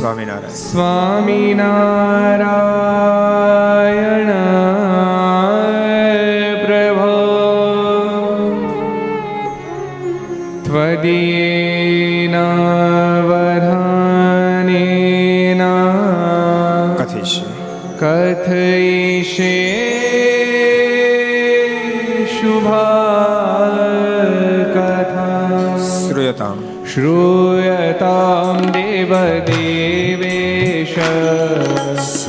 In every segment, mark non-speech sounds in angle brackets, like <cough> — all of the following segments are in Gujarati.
સ્વામિનારાયણ. સ્વામિનારાયણ પ્રભો. ત્વદીનાવધાનેના કથિષ્ય કથયિષ્ये શુભા કથા શ્રૂયતામ. શ્રૂયતામ દેવદેવેશ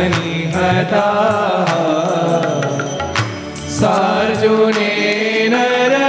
કરણી હટા સાર્જુને નર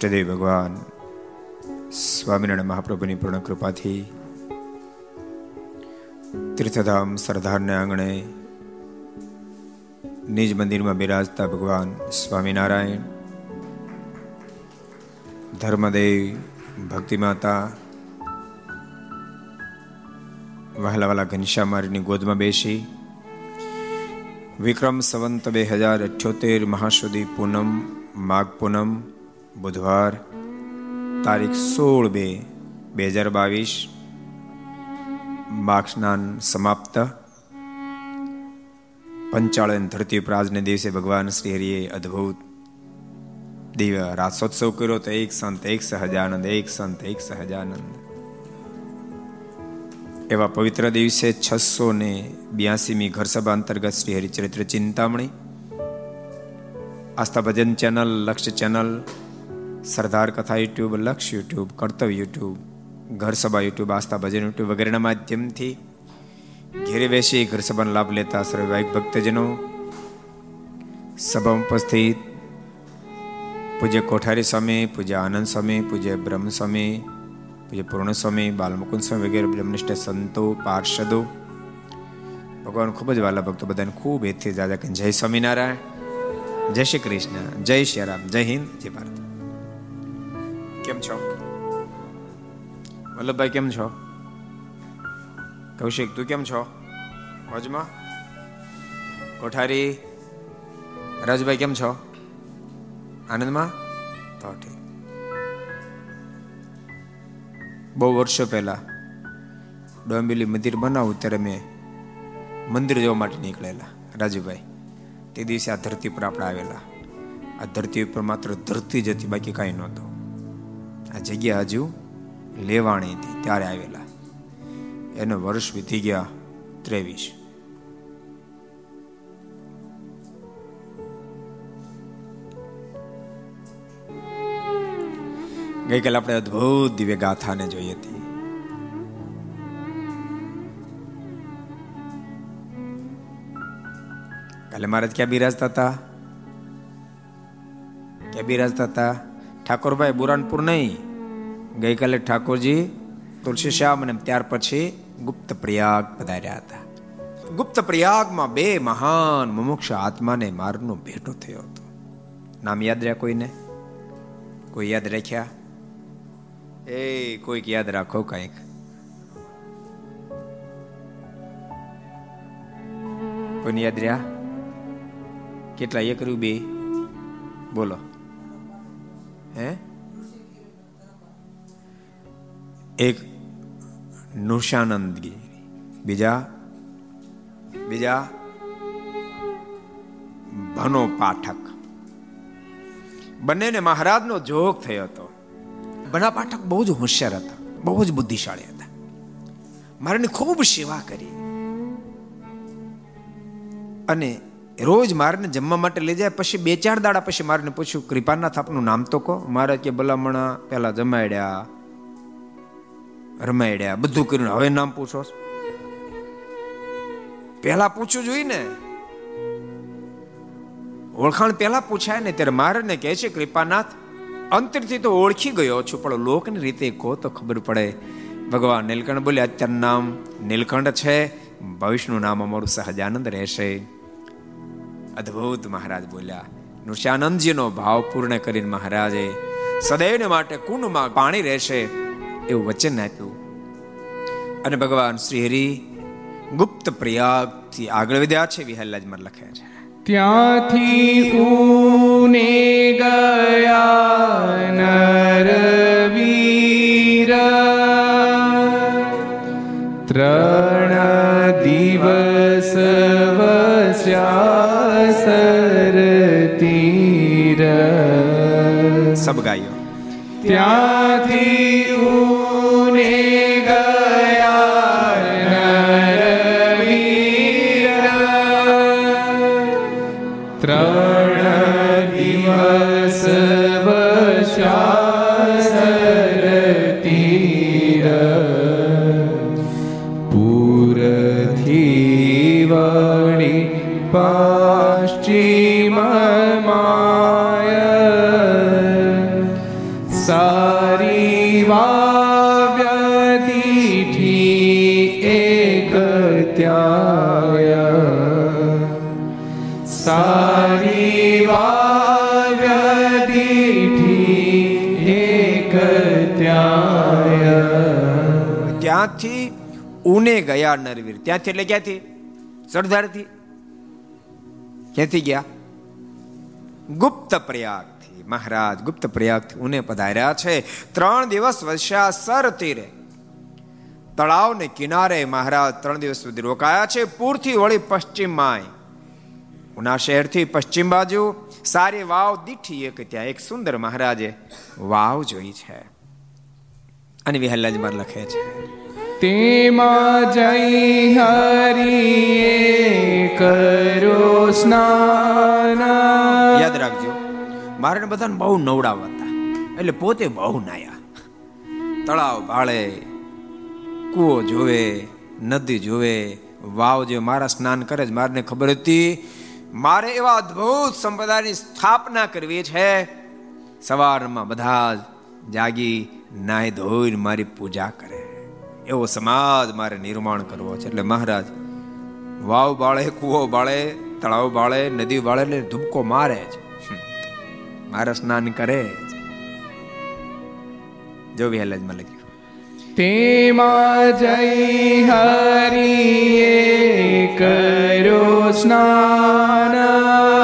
ઈષ્ટદેવ ભગવાન, સ્વામિનારાયણ મહાપ્રભુની પૂર્ણ કૃપાથી તીર્થધામ સરદારને આંગણે નિજ મંદિરમાં બિરાજતા ભગવાન સ્વામિનારાયણ, ધર્મદેવ, ભક્તિમાતા માતા વહાલા વાલા ઘનશ્યામારીની ગોદમાં બેસી, વિક્રમ સંવંત બે હજાર અઠ્યોતેર મહાસુદી પૂનમ, માઘ પૂનમ બુધવાર તારીખ સોળ બે બે હજાર બાવીસ. માઘ સ્નાન સમાપ્ત. પંચાળન ધરતી પ્રાજને દિવસે ભગવાન શ્રી હરિએ અદ્ભુત દિવ્ય રાસોત્સવ કર્યો તો એક સંત, એક સહજાનંદ, એક સંત, એક સહજાનંદ. એવા પવિત્ર દિવસે છસો ને બ્યાસીમી ઘરસભા અંતર્ગત શ્રી હરિચરિત્ર ચિંતામણી. આસ્થા ભજન ચેનલ લક્ષ્ય ચેનલ સરદાર કથા યુટ્યુબ, લક્ષ યુટ્યુબ, કર્તવ્ય યુટ્યુબ, ઘર સભા યુટ્યુબ, આસ્થા ભજન યુટ્યુબ વગેરેના માધ્યમથી ઘેરે બેસી ઘર સભાનો લાભ લેતા સર્વૈક ભક્તજનો સભા ઉપસ્થિત. પૂજ્ય કોઠારી સ્વામી, પૂજ્ય આનંદ સ્વામી, પૂજ્ય બ્રહ્મ સ્વામી, પૂજ્ય પૂર્ણ સ્વામી, બાલમુકુંદ સ્વામી વગેરે બ્રહ્મનિષ્ઠ સંતો, પાર્ષદો. ભગવાન ખૂબ જ વાલા ભક્તો બધાને ખૂબ એથી જાજા કે જય સ્વામિનારાયણ, જય શ્રી કૃષ્ણ, જય શ્રી રામ, જય હિન્દ, જય ભારત. કેમ છો? વલ્લભભાઈ, કેમ છો? કૌશિક, તું કેમ છો? મોજમાં? કોઠારી? રાજભાઈ, કેમ છો? આનંદમાં? તો ઠીક. બહુ વર્ષો પહેલા ડોંબેલી મંદિર બનાવું ત્યારે મેં મંદિર જવા માટે નીકળેલા, રાજુભાઈ. તે દિવસે આ ધરતી પર આપણે આવેલા. આ ધરતી ઉપર માત્ર ધરતી જ હતી, બાકી કાંઈ નહોતું. આ જગ્યા હજુ લેવાણી હતી, ત્યારે આવેલા. એનો વર્ષ વીતી ગયા ત્રેવીસ. ગઈકાલે આપણે અદભુત દિવ્ય ગાથાને જોઈ હતી. કાલે મહારાજ ક્યાં બિરાજતા હતા? ક્યાં બિરાજતા હતા? ઠાકોરભાઈ બુરાનપુર નહીં ગઈકાલે ઠાકોરજી તુલસી શ્યામ અને ત્યાર પછી ગુપ્ત પ્રયાગ પધાર્યા હતા ગુપ્ત પ્રયાગમાં બે મહાન મુમુક્ષ આત્માને મારનો ભેટો થયો હતો નામ યાદ રહ્યા કોઈને કોઈ યાદ રાખ્યા એ કોઈક યાદ રાખો કંઈક કોઈને યાદ રહ્યા કેટલા એક રૂ બે બોલો હે? એક નુષાનંદ ગીરી બીજા? બીજા? ભનો પાઠક. બંનેને મહારાજનો જોગ થયો હતો. બના પાઠક બહુ જ હોશિયાર હતા. બહુ જ બુદ્ધિશાળી હતા. મારાની ખૂબ સેવા કરી. અને રોજ મારને જમવા માટે લઈ જાય, પછી બે ચાર દાડા પછી મારને પૂછ્યું, કૃપાનાથ, આપનું નામ તો કહો. મારે કે, ભલામણા, પેલા જમાડ્યા રમાડ્યા બધું કર્યું. હવે નામ પૂછો. પેલા પૂછવું જોઈએ ને. ઓળખાણ પહેલા પૂછાય ને, ત્યારે મારે ને કહે છે, કૃપાનાથ, અંતરથી તો ઓળખી ગયો છું, પણ લોકની રીતે કહો તો ખબર પડે. ભગવાન નીલકંઠ બોલે અત્યારનું નામ નીલકંઠ છે. ભવિષ્યનું નામ અમારું સહજાનંદ રહેશે. અદ્ભુત મહારાજ બોલ્યા નૃષ્યાનંદજીનો ભાવ પૂર્ણ કરીને મહારાજે સદૈવને માટે કુંડમાં પાણી રહેશે એવું વચન આપ્યું. અને ભગવાન શ્રી હરિ ગુપ્ત પ્રયાગથી આગળ વધ્યા છે વિહલ્લાજમાં લખે છે. ત્યાંથી ઉને ગયા નરવીર. ત્રણ સબ ગાયો ત્યાંથી ત્યાંથી ઉને ગયા નરવીર. ત્યાંથી એટલે ક્યાંથી? સરદારથી. ક્યાંથી ગયા? ગુપ્ત પ્રયાગથી. મહારાજ, ગુપ્ત પ્રયાગથી ઉને પધાર્યા છે. ત્રણ દિવસ વસ્યા સર તીરે. તળાવને કિનારે મહારાજ ત્રણ દિવસ સુધી રોકાયા છે. પૂરથી વળી પશ્ચિમમાં ઉના શહેરથી પશ્ચિમ બાજુ સારી વાવ દીઠી એક ત્યાં એક સુંદર મહારાજે વાવ જોઈ છે. અને વિહલ્લાજમાં લખે છે. તેમાં જઈ હરિએ કરો સ્નાન. યાદ રાખજો, મારે બધાને બહુ નવડાવતા, એટલે પોતે બહુ નાયા. તળાવ ભાળે, કૂવો જોવે, નદી જોવે, વાવ જે મારા સ્નાન કરે જ મારને ખબર હતી? મારે એવા અદ્ભુત સંપ્રદાયની સ્થાપના કરવી છે. સવારમાં બધા જાગી નાય ધોઈને મારી પૂજા કરે. એવો સમાજ મારે નિર્માણ કરવો છે. એટલે મહારાજ, વાવ બાળે, કૂવો બાળે, તળાવ બાળે, નદી બાળે, એટલે ધૂપકો મારે છે મારે સ્નાન કરે જો. વિહલજમાં લખ્યું તેમાં જય હરિએ કરો સ્નાન.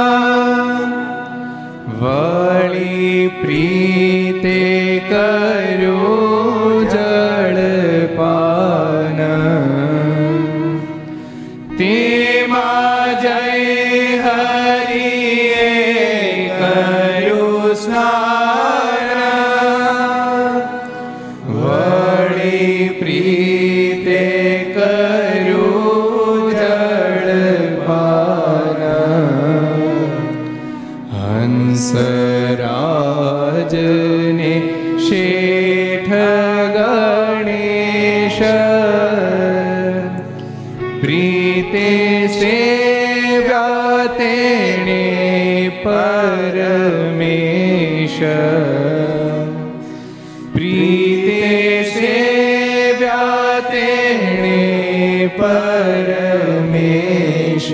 પ્રીતે સેવ્યા તેણે પરમેશ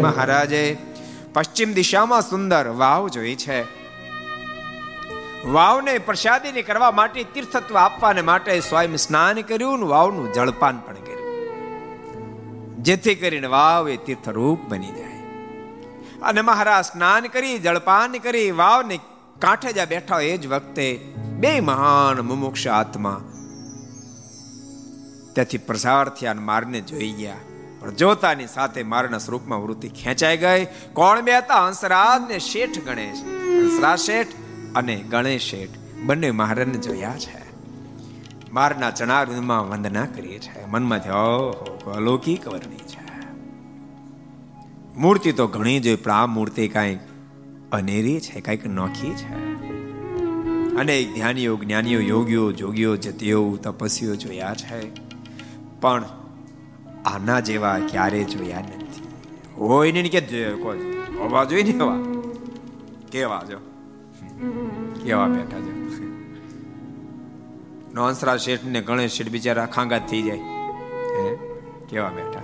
મહારાજે પશ્ચિમ દિશામાં સુંદર વાવ જોઈ છે વાવને પ્રસાદીને કરવા માટે તીર્થત્વ આપવાને માટે સ્વયં સ્નાન કર્યું ને વાવનું જળપાન પણ કર્યું। જેથી કરીને વાવ એ તીર્થરૂપ બની જાય। અને મહારાજ સ્નાન કરી, જળપાન કરી, વાવને કાંઠે જ્યાં બેઠા હોય એ જ વખતે બે મહાન મુમુક્ષ આત્મા ત્યાંથી પ્રસાર થયા અને મારને જોઈ ગયા. પણ જોતાની સાથે મારના સ્વરૂપમાં વૃત્તિ ખેંચાઈ ગઈ. કોણ બે હતા હંસરાજ ને શેઠ ગણેશ. હંસરાજ શેઠ અને ગણેશ શેઠ. બંને મહારાજને જોયા છે. મારના ચણારમાં વંદના કરીએ છે. મનમાં થયો અલૌકિક વર્ણી છે. મૂર્તિ તો ઘણી જોઈ પણ આ મૂર્તિ કાંઈક અનેરી છે, કંઈક નોખી છે. અનેક ધ્યાનીઓ જ્ઞાનીઓ, યોગીઓ, જોગીઓ, જતીઓ તપસ્વીઓ જોયા છે. પણ આના જેવા ક્યારે જોયા નથી. હોય ને કે હોવા જોઈએ ને એવા? કેવા જો? કેવા બેઠા જો? નોંસરા શેઠ ને ગણેશ શેઠ બિચારા ખાંગાત થઈ જાય. કેવા બેઠા?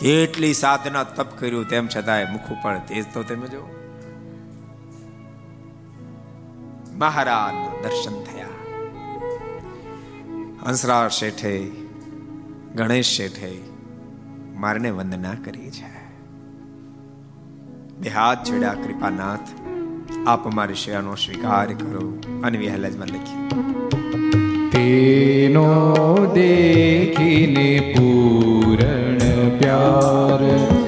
કેટલી સાધના તપ કર્યું તેમ છતાંય મુખ ઉપર તેજ તો તમે જો મહારાજ દર્શન થયા. હંસરાજ શેઠે, ગણેશ શેઠે મારને વંદના કરી છે. બે હાથ જોડ્યા, કૃપાનાથ, આપ અમારી સેવાનો સ્વીકાર કરો. અને વિહલજમાં લખ્યું, તેનો દેખીને પૂરણ પ્યાર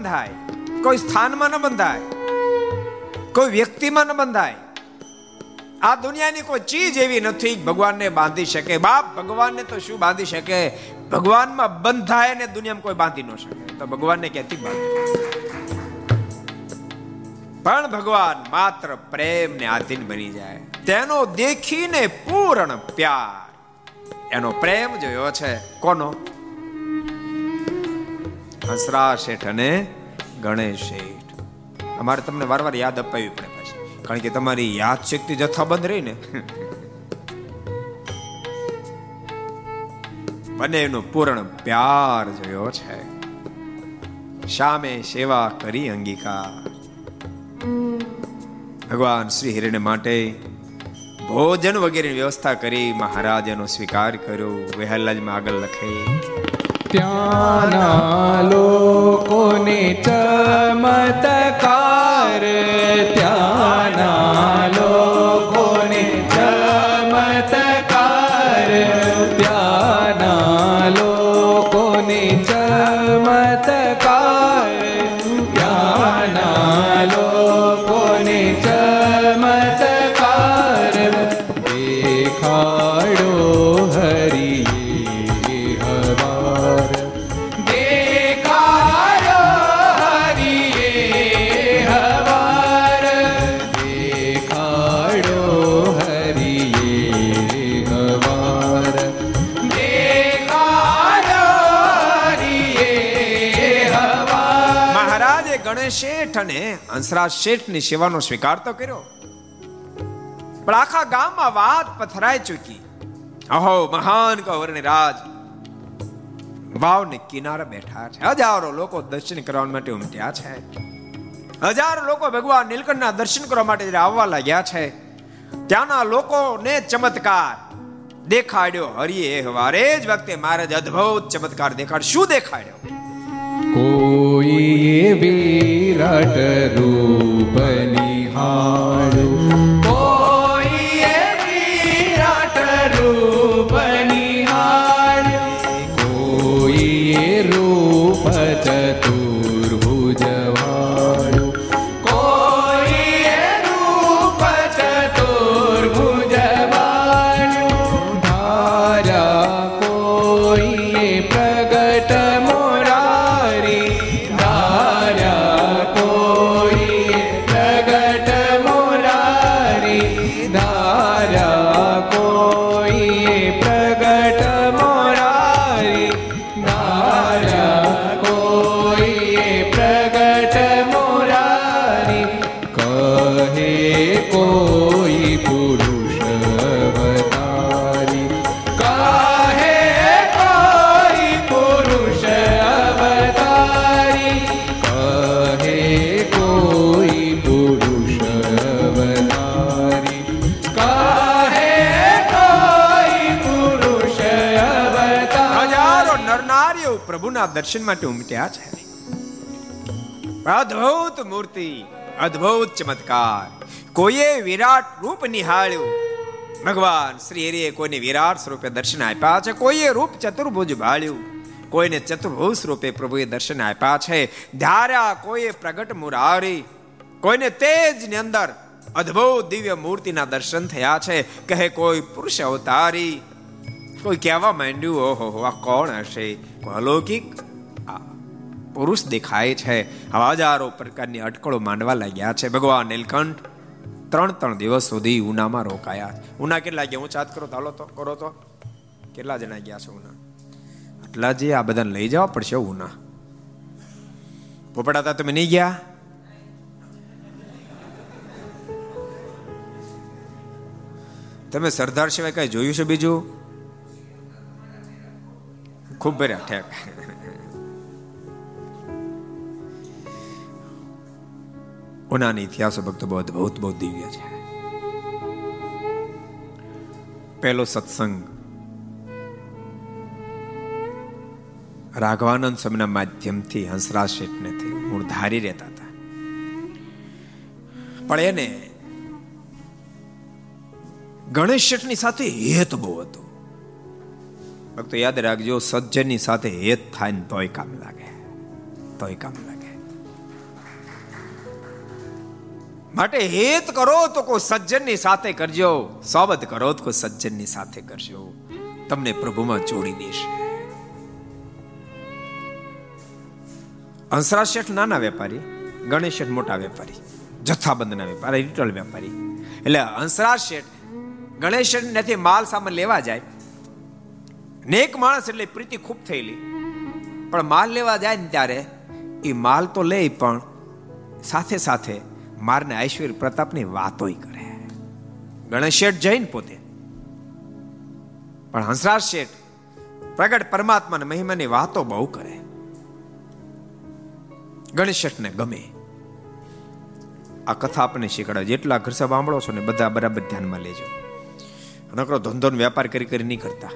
બંધાય? કોઈ સ્થાનમાં ન બંધાય? કોઈ વ્યક્તિમાં ન બંધાય? આ દુનિયાની કોઈ ચીજ એવી નથી ભગવાનને બાંધી શકે. બાપ ભગવાનને તો શું બાંધી શકે? ભગવાનમાં બંધાય ને દુનિયામાં કોઈ બાંધી ન શકે. તો ભગવાનને ક્યાંથી બાંધે? પણ ભગવાન માત્ર પ્રેમને આધીન બની જાય. તેનો દેખીને પૂર્ણ પ્યાર. એનો પ્રેમ જોયો છે કોનો? હંસરા શેઠ અને ગણેશ શેઠ. અમારે તમને વારવાર યાદ અપાવી પડે પાછી. કારણ કે તમારી યાદ શક્તિ જથ્થાબંધ રહી ને. બંનેનો પૂર્ણ પ્યાર જોયો છે. શામે સેવા કરી અંગીકાર. ભગવાન શ્રી હિરણ્ય માટે ભોજન વગેરેની વ્યવસ્થા કરી મહારાજ એનો સ્વીકાર કર્યો. વહેલાજમાં આગળ લખે. ત્યાંના લોકોને ચમત્કાર ત્યાંના હંસરાજ શેઠની સેવાનો સ્વીકાર તો કર્યો. પણ આખા ગામમાં વાત પથરાઈ ચૂકી. અહો, મહાન કૌરને રાજ. વાવને કિનારે બેઠા છે. હજારો લોકો દર્શન કરવા માટે ઉમટ્યા છે. હજારો લોકો ભગવાન નીલકંઠના દર્શન કરવા માટે આવવા લાગ્યા છે, ત્યાંના લોકોને ચમત્કાર દેખાડ્યો. હરિએ હવારે જ વખતે મહારાજ અદ્ભુત ચમત્કાર દેખાડ શું દેખાડ્યો? કોઈ વિરાટ રૂપ નિહાળ્યું દર્શન માટે ઉમટ્યા છે અદ્ભુત મૂર્તિ, અદ્ભુત ચમત્કાર. કોઈએ વિરાટ રૂપ નિહાળ્યું? ભગવાન શ્રી હરિએ કોઈને વિરાટ સ્વરૂપે દર્શન આપ્યા છે? કોઈએ રૂપ ચતુર્ભુજ ભાળ્યું? કોઈને ચતુર્ભુજ સ્વરૂપે પ્રભુએ દર્શન આપ્યા છે? ધાર્યા કોઈએ પ્રગટ મુરારી? કોઈને તેજની અંદર અદ્ભુત દિવ્ય મૂર્તિના દર્શન થયા છે? કહે કોઈ પુરુષ અવતારી? કોઈ કહેવા માંડ્યું, ઓહો, આ કોણ હશે? અલૌકિક પુરુષ દેખાય છે. આવા હજારો પ્રકારની અટકળો માંડવા લાગ્યા છે. ભગવાન નીલકંઠ ત્રણ ત્રણ દિવસ સુધી ઉનામાં રોકાયા. ઉના કેટલા ગયા? હું ચાત કરો હાલો તો, કરો તો. કેટલા જણા ગયા છે ઉના? આટલા જે આ બધાને લઈ જવા પડશે ઉના. પોપડાતા તમે નહીં ગયા? તમે સરદાર સિવાય કઈ જોયું છે બીજું? ખૂબ ભર્યા ઠેક. ઉનાની ઇતિહાસો ભક્તો બહુ અદભુત, બહુ દિવ્ય છે. પહેલો સત્સંગ રાઘવાનંદ સ્વામીના માધ્યમથી હંસરાજ શેઠને મૂળ ધારી રહેતા હતા. પણ એને ગણેશ શેઠની સાથે હેત બહુ હતું. ભક્તો યાદ રાખજો, સજ્જનની સાથે હેત થાય ને તોય કામ લાગે. તોય કામ લાગે. માટે હેત કરો તો કોઈ સજ્જનની સાથે કરજો. સોબત કરો તો કોઈ સજ્જનની સાથે કરજો. તમને પ્રભુમાં જોડી દેશે હંસરાજ શેઠ નાના વેપારી, ગણેશ શેઠ મોટા વેપારી, જથ્થાબંધના વેપારી, રિટેલ વેપારી. એટલે હંસરાજ શેઠ ગણેશ શેઠ નથી માલ સામાન લેવા જાય. ને એક માણસ એટલે પ્રીતિ ખૂબ થયેલી. પણ માલ લેવા જાય ને ત્યારે એ માલ તો લે પણ સાથે સાથે મારને ઐશ્વર્ય પ્રતાપની વાતોય કરે. ગણેશ શેઠ જૈન પોતે. પણ હંસરાજ શેઠ પ્રગટ પરમાત્માને મહિમાની વાતો બહુ કરે. ગણેશ શેઠને ગમે. આ કથા આપણને શીખડાવે જેટલા ઘર સાંભળો છો ને બધા બરાબર ધ્યાનમાં લેજો. નકરો ધંધો વેપાર કરી કરી નહીં કરતા.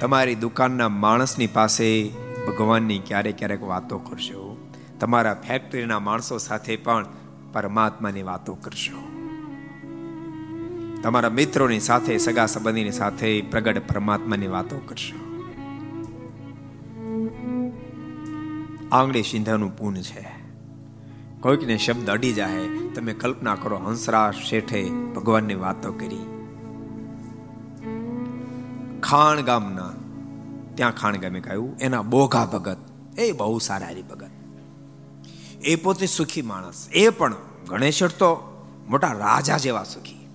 તમારી દુકાનના માણસની પાસે ભગવાનની ક્યારેક ક્યારેક વાતો કરશો. તમારા ફેક્ટરીના માણસો સાથે પણ પરમાત્માની વાતો કરશો તમારા મિત્રોની સાથે, સગા સંબંધીની સાથે પ્રગટ પરમાત્માની વાતો કરશો આંગળી સિંધાનું પૂન છે. કોઈકને શબ્દ અડી જાય, તમે કલ્પના કરો હંસરા શેઠે ભગવાનની વાતો કરી. ખાણ ગામના, ત્યાં ખાણ ગામે કહ્યું એના બોઘા ભગત, એ બહુ સારા હરિભગત. એ પોતે સુખી માણસ. એ પણ ગણેશ તો મોટા રાજા જેવા સુખી.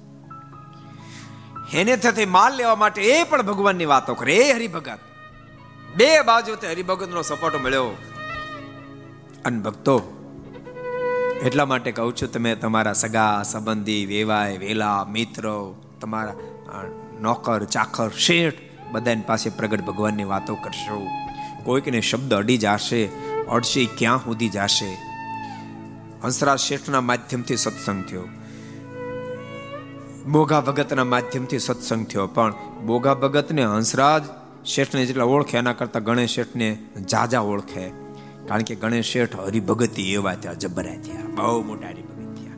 એને થતી માલ લેવા માટે એ પણ ભગવાનની વાતો કરે. એ હરિભગત. બે બાજુ તે હરિભગતનો સપોર્ટ મળ્યો. અને ભક્તો, એટલા માટે કહું છું, તમે તમારા સગા, સંબંધી, વેવાય, વેલા, મિત્રો, તમારા નોકર, ચાકર, શેઠ, બધાની પાસે પ્રગટ ભગવાનની વાતો કરશો. કોઈકને શબ્દ અડી જશે, અડશે ક્યાં સુધી જશે? હંસરાજ શેઠના માધ્યમથી સત્સંગ થયો. બોગા ભગતના માધ્યમથી સત્સંગ થયો. પણ બોગા ભગતને હંસરાજ શેઠને જેટલા ઓળખે, એના કરતાં ગણેશ શેઠને જાજા ઓળખે. કારણ કે ગણેશ શેઠ હરિભગતી એવા થયા જબરા થયા. બહુ મોટા હરિભગત થયા.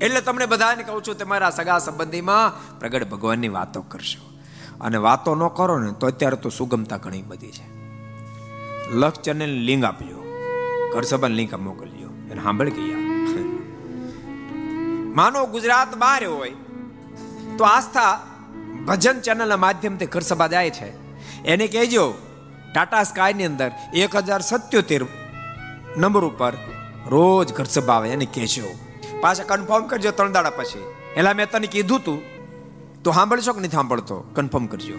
એટલે તમને બધાને કહું છું, તમારા સગા સંબંધીમાં પ્રગટ ભગવાનની વાતો કરશો. અને વાતો ન કરો ને, તો અત્યારે તો સુગમતા ઘણી બધી છે. લક્ષ ચેનલ લિંગ આપજો. ઘર સભાની લિંક મોકલ્યો એને સાંભળ ગયા માનો ગુજરાત બહાર હોય, તો આસ્થા ભજન ચેનલના માધ્યમથી ઘર સભા જાય છે. એને કહેજો ટાટા સ્કાયની અંદર એક હજાર સત્યોતેર નંબર ઉપર રોજ ઘર સભા આવે એને કહેજો. પાછા કન્ફર્મ કરજો ત્રણ દાડા પછી. એલા મેં તને કીધું તું, તો સાંભળશો કે નહીં સાંભળતો? કન્ફર્મ કરજો.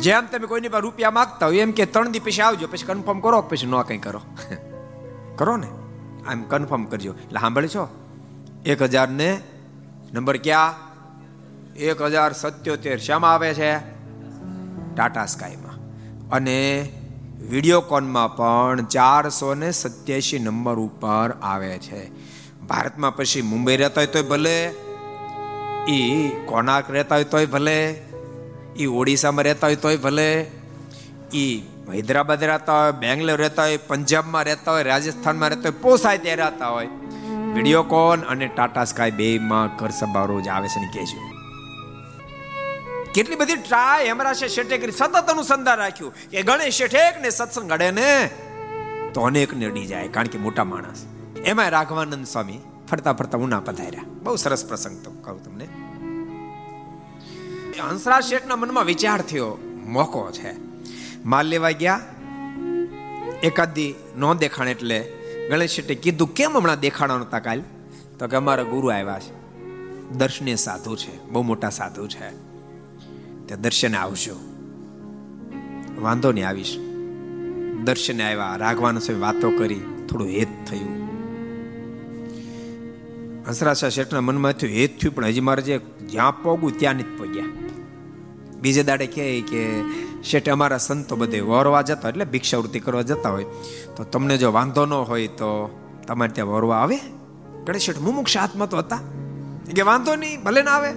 જેમ તમે કોઈની પાસે રૂપિયા માગતા હોય એમ કે ત્રણ દી પછી આવજો, પછી કન્ફર્મ કરો, પછી ન કંઈ કરો. કરો ને? આમ કન્ફર્મ કરજો. એટલે સાંભળે છો? એક હજાર ને નંબર ક્યાં? એક હજાર સત્યોતેર શામાં આવે છે? ટાટા સ્કાયમાં. અને વિડીયોકોનમાં પણ ચારસો ને સત્યાસી નંબર ઉપર આવે છે. ભારતમાં પછી મુંબઈ રહેતા હોય તોય ભલે એ કોનાર્ક રહેતા હોય તોય ભલે એ ઓડિશામાં રહેતા હોય તોય ભલે એ હૈદરાબાદ રહેતા હોય, બેંગ્લોર રહેતા હોય, પંજાબમાં રહેતા હોય, રાજસ્થાનમાં રહેતા હોય, પોસાય ત્યાં રહેતા હોય. વિડીયોકોન અને ટાટા સ્કાય બેમાં ઘર સભા રોજ આવે છે ને કહેજો કેટલી બધી ટ્રાય હેમરાશે શેઠે કરી. સતત અનુસંધાન રાખ્યું કે ગણેશ શેઠે ને સત્સંગ ઘડે ને, તો અનેક ને અડી જાય, કારણ કે મોટા માણસ. એમાં રાઘવાનંદ સ્વામી ફરતા ફરતા ઉના પધાર્યા. બહુ સરસ પ્રસંગ તો કહું તમને. હંસરાજ શેઠના મનમાં વિચાર થયો, મોકો છે. માલ લેવા ગયા. એકાદી ન દેખાણ એટલે ગણેશ શેઠે કીધું, કેમ હમણાં દેખાડવાનું નતા કાલ? તો કે, અમારા ગુરુ આવ્યા છે. દર્શનીય સાધુ છે. બહુ મોટા સાધુ છે. તે દર્શને આવશો વાંધો નહીં, આવીશ. દર્શને આવ્યા, રાઘવાન સાથે વાતો કરી, થોડું હેત થયું. હંસરાશા શેઠના મનમાં થયું, હેત થયું, પણ હજી મારે જે જ્યાં પોગું ત્યાં નથી પગ્યા. બીજે દાડે કહે કે, શેઠ, અમારા સંતો બધે વરવા જતા એટલે ભિક્ષાવૃત્તિ કરવા જતા હોય. તો તમને જો વાંધો ન હોય તો તમારે ત્યાં વરવા આવે? કડે શેઠ, મુમુક્ષ હાથમાં તો હતા. કે, વાંધો નહીં, ભલે ના આવે.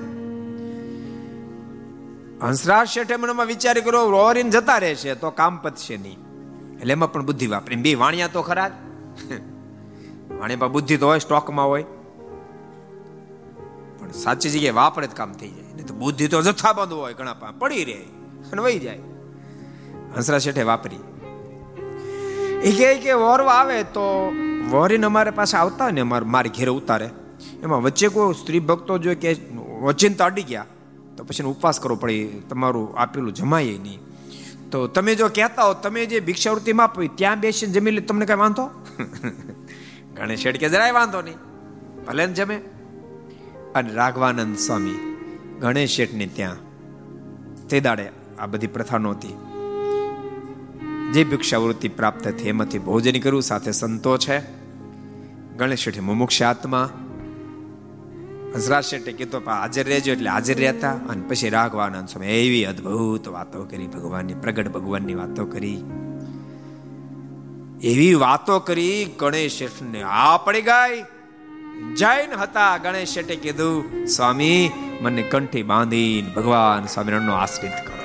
હંસરાજ શેઠે મનમાં વિચાર કર્યો રોરીને જતા રહેશે, તો કામ પતશે નહીં. એટલે એમાં પણ બુદ્ધિ વાપરી. બે વાણિયા તો ખરા વાણિયા બુદ્ધિ તો હોય, સ્ટોકમાં હોય. પણ સાચી જગ્યાએ વાપરે જ કામ થઈ જાય. નહીં તો બુદ્ધિ તો જથ્થાબંધ હોય ઘણા પા પડી રહે અને વહી જાય. હંસરા શેઠે વાપરી. એ કહે કે વોરવા આવે તો વરીને અમારે પાસે આવતા ને અમારે મારી ઘેરે ઉતારે. એમાં વચ્ચે કોઈ સ્ત્રી ભક્તો જો કે વચ્ચે તો અડી ગયા. તો પછી ઉપવાસ કરવો પડે તમારું આપેલું જમાય નહીં. તો તમે જો કહેતા હો, તમે જે ભિક્ષાવૃત્તિમાં આપી ત્યાં બેસીને જમી લે, તમને કઈ વાંધો? ગણેશ કે જરાય વાંધો નહીં. ભલે ને જમે. અને રાઘવાનંદ સ્વામી ગણેશ શેઠને ત્યાં. તે દાડે આ બધી પ્રથા નહોતી. જે ભિક્ષાવૃત્તિ પ્રાપ્ત થઈ એમાંથી ભોજન કર્યું, સાથે સંતો છે. ગણેશ શેઠે મુમુક્ષ આત્મા. હંસરાજ શેઠે કીધું હાજર રહેજો એટલે હાજર રહેતા. અને પછી રાઘવાનંદ સ્વામી એવી અદ્ભુત વાતો કરી, ભગવાનની પ્રગટ ભગવાનની વાતો કરી. એવી વાતો કરી, ગણેશ શેઠને આ પડી ગઈ. જૈન હતા, ગણેશ શેઠે કીધું, સ્વામી, મને કંઠી બાંધીને ભગવાન સ્વામિનારાયણનો આશ્રિત કરો.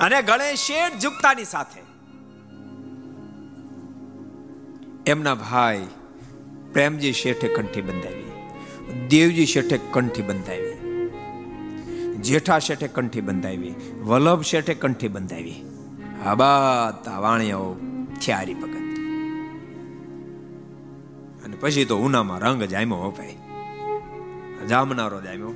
અને ગણેશ શેઠ ઝુકતાની સાથે એમના ભાઈ પ્રેમજી શેઠે કંઠી બંધાવી, દેવજી શેઠે કંઠી બંધાવી, જેઠા શેઠે કંઠી બંધાવી, વલ્લભ શેઠે કંઠી બંધાવી. બધા વાણિયાઓ થયારી ભગત પછી તો ઉનામાં રંગ જામ્યો ભાઈ. જામનારો જામ્યો.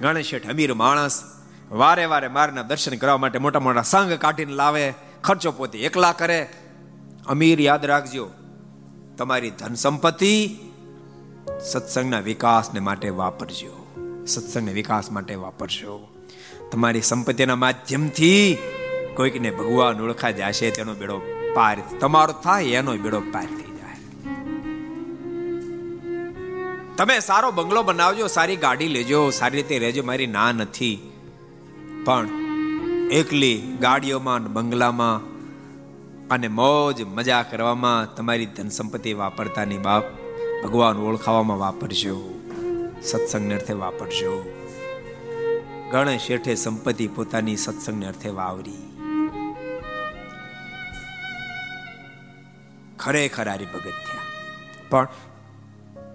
ગણેશ શેઠ અમીર માણસ વારે વારે મારના દર્શન કરવા માટે મોટા મોટા સંઘ કાઢીને લાવે, ખર્ચો પોતે એકલા કરે. અમીર યાદ રાખજો, તમારી ધન સંપત્તિ સત્સંગના વિકાસને માટે વાપરજો. સત્સંગના વિકાસ માટે વાપરજો તમારી સંપત્તિના માધ્યમથી કોઈકને ભગવાન ઓળખા જશે, તેનો બેડો પાર. તમારો થાય, એનો બેડો પાર થઈ તમે સારો બંગલો બનાવજો, સારી ગાડી લેજો, સારી રીતે રહેજો, મારી ના નથી. પણ એકલી ગાડીઓમાં, બંગલામાં અને મોજ મજા કરવામાં તમારી ધન સંપત્તિ વાપરતાની બાપ ભગવાન ઓળખાવામાં વાપરજો, સત્સંગને અર્થે વાપરજો. ગણેશ શેઠે સંપત્તિ પોતાની સત્સંગને અર્થે વાવરી. ખરેખર હરિભગત થયા. પણ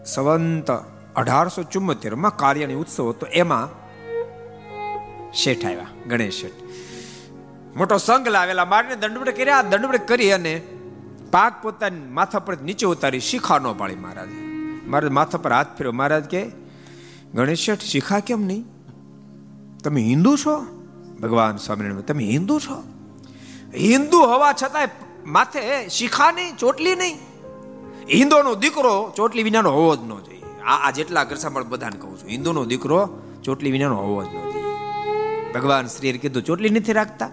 સંવંત અઢારસો ચુમ્મોતેરમાં કાર્યની ઉત્સવ હતો. એમાં શેઠ આવ્યા, ગણેશ શેઠ. મોટો સંઘ લાવેલા મારને દંડવડ કર્યા. દંડવડ કરી અને પાક પોતાની માથા પર નીચે ઉતારી શિખા નો પાડી મહારાજ. મહારાજ માથા પર હાથ ફેર્યો મહારાજ કે, ગણેશ શેઠ, શિખા કેમ નહીં? તમે હિન્દુ છો? ભગવાન સ્વામિનારાયણ, તમે હિન્દુ છો? હિન્દુ હોવા છતાંય માથે શિખા નહીં, ચોટલી નહીં. હિન્દુનો દીકરો ચોટલી વિનાનો હોવો જ ન જોઈએ. આ આ જેટલા ઘરસામળ બધાને કહું છું. હિન્દુનો દીકરો ચોટલી વિનાનો હોવો જ ન જોઈએ. ભગવાન શ્રીએ કીધું, ચોટલી નથી રાખતા?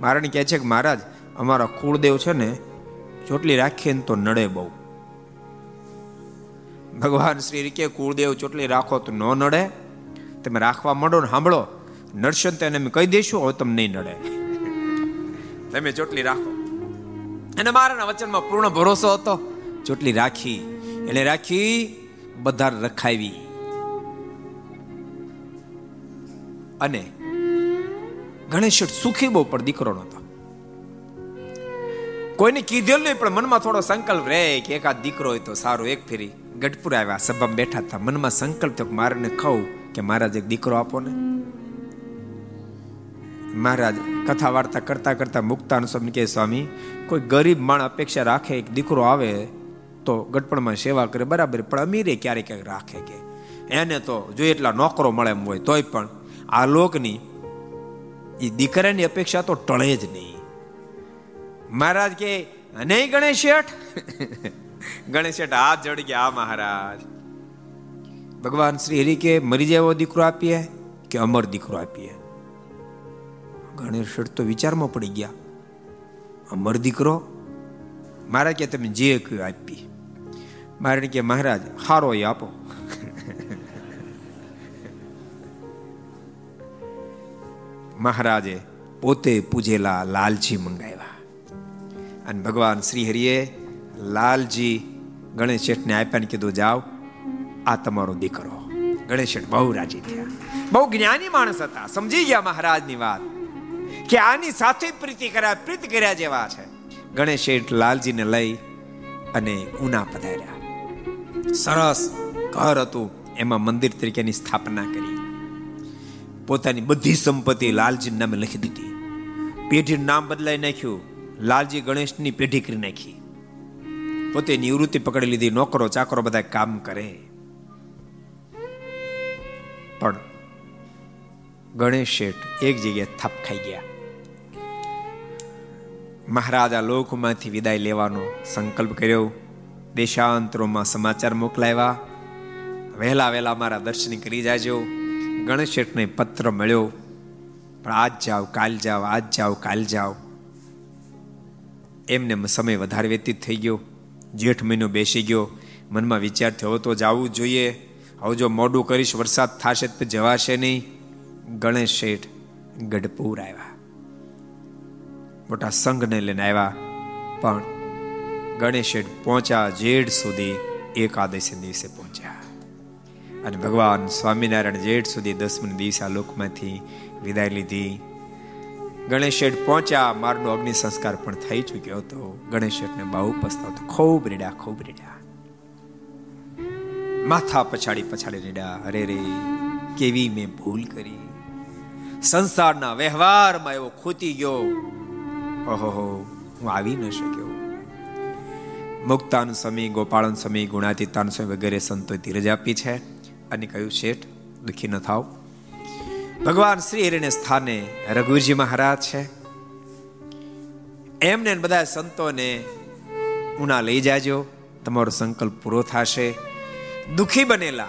મારણ કહે છે કે, મહારાજ, અમારા કુળદેવ છે ને, ચોટલી રાખીએ ને તો નડે બહુ. ભગવાન શ્રી કે કુળદેવ, ચોટલી રાખો તો ન નડે. તમે રાખવા માંડો ને સાંભળો. નડશે તેને અમે કહી દઈશું, હવે તમને નહીં નડે. <laughs> તમે ચોટલી રાખો. અને મારાના વચનમાં પૂર્ણ ભરોસો હતો. ચોટલી રાખી એટલે રાખી બધા રખાવી. અને ગણેશ સુખી બહુ પણ દીકરો નતો કોઈને કીધેલ નહીં, પણ મનમાં થોડો સંકલ્પ રહે કે એકાદ દીકરો હોય તો સારું. એક ફેરી ગઢપુર આવ્યા, સભામાં બેઠા હતા. મનમાં સંકલ્પ થયો મારે ખાવું કે મહારાજ એક દીકરો આપો ને. મહારાજ કથા વાર્તા કરતા કરતા મુક્તાન સ્વામી કે સ્વામી કોઈ ગરીબ માણ અપેક્ષા રાખે, એક દીકરો આવે, તો ગટપણમાં સેવા કરે, બરાબર. પણ અમીરે ક્યારેક ક્યારેક રાખે કે? એને તો જો એટલા નોકરો મળે એમ હોય, તોય પણ આ લોકની એ દીકરાની અપેક્ષા તો ટળે જ નહીં. મહારાજ કે, નહીં ગણેશ શેઠ? <laughs> ગણેશ શેઠ હાથ જડી ગયા, આ મહારાજ. ભગવાન શ્રી હરિ કે, મરી જાય એવો દીકરો આપીએ? કે, અમર દીકરો આપીએ. ગણેશ શેઠ તો વિચારમાં પડી ગયા. અમર દીકરો? મારા કે તમે જે કહ્યું આપી. મારે કે મહારાજ, હારો એ આપો. મહારાજે પોતે પૂજેલા લાલજી મંગાવ્યા. અને ભગવાન શ્રી હરિએ લાલજી ગણેશ શેઠને આપ્યા ને કીધું, જાઓ, આ તમારો દીકરો. ગણેશ શેઠ બહુ રાજી થયા. બહુ જ્ઞાની માણસ હતા. સમજી ગયા મહારાજની વાત. કે આની સાથે પ્રીતિ કર્યા, પ્રીત કર્યા જેવા છે. ગણેશ શેઠ લાલજીને લઈ અને ઉના પધાર્યા. સરસ ઘર હતું. એમાં મંદિર તરીકેની સ્થાપના કરી. પોતાની બધી સંપત્તિ લાલજી નામે લખી દીધી. પેઢી નામ બદલાઈ નાખ્યું. લાલજી ગણેશની પેઢી કરી નાખી. પોતે નિવૃત્તિ પકડી લીધી. નોકરો, ચાકરો બધા કામ કરે. પણ ગણેશ શેઠ એક જગ્યાએ થપ ખાઈ ગયા. મહારાજા લોકમાંથી વિદાય લેવાનો સંકલ્પ કર્યો. દેશાંતરોમાં સમાચાર મોકલાવ્યા. વહેલા વહેલા મારા દર્શન કરી જાજો. ગણેશ પત્ર મળ્યો. પણ આજ જાઓ, કાલ જાઓ, આજ જાઓ, કાલ જાઓ. એમને સમય વધારે વ્યતીત થઈ ગયો. જેઠ મહિનો બેસી ગયો. મનમાં વિચાર થયો, તો જવું જોઈએ. હવે જો મોડું કરીશ, વરસાદ થશે તો જવાશે નહીં. ગણેશ શેઠ ગઢપુર આવ્યા. મોટા સંઘને લઈને આવ્યા. પણ ગણેશ પહોંચ્યા જેઠ સુધી એકાદશી દિવસે પહોંચ્યા. અને ભગવાન સ્વામિનારાયણ જેઠ સુધી દસમી દિવસે આ લોકમાંથી વિદાય લીધી. ગણેશ પહોંચ્યા, મારનો અગ્નિ સંસ્કાર પણ થઈ ચૂક્યો હતો. ગણેશ બહુ પસ્તાવતો ખૂબ રેડ્યા ખૂબ રેડ્યા. માથા પછાડી પછાડી રેડ્યા. અરે રે, કેવી મેં ભૂલ કરી. સંસારના વ્યવહારમાં એવો ખૂતી ગયો. ઓહો, હું આવી ન શક્યો. મુક્તાન સ્વામી, ગોપાળન સ્વામી, ગુણાતીતાન સ્વામી વગેરે સંતો ધીરજ આપી છે અને કહ્યું, શેઠ, દુઃખી ન થાવ. ભગવાન શ્રી હરિને સ્થાને રઘુજી મહારાજ છે. એમને બધા સંતોને ઉના લઈ જાજો. તમારો સંકલ્પ પૂરો થશે. દુખી બનેલા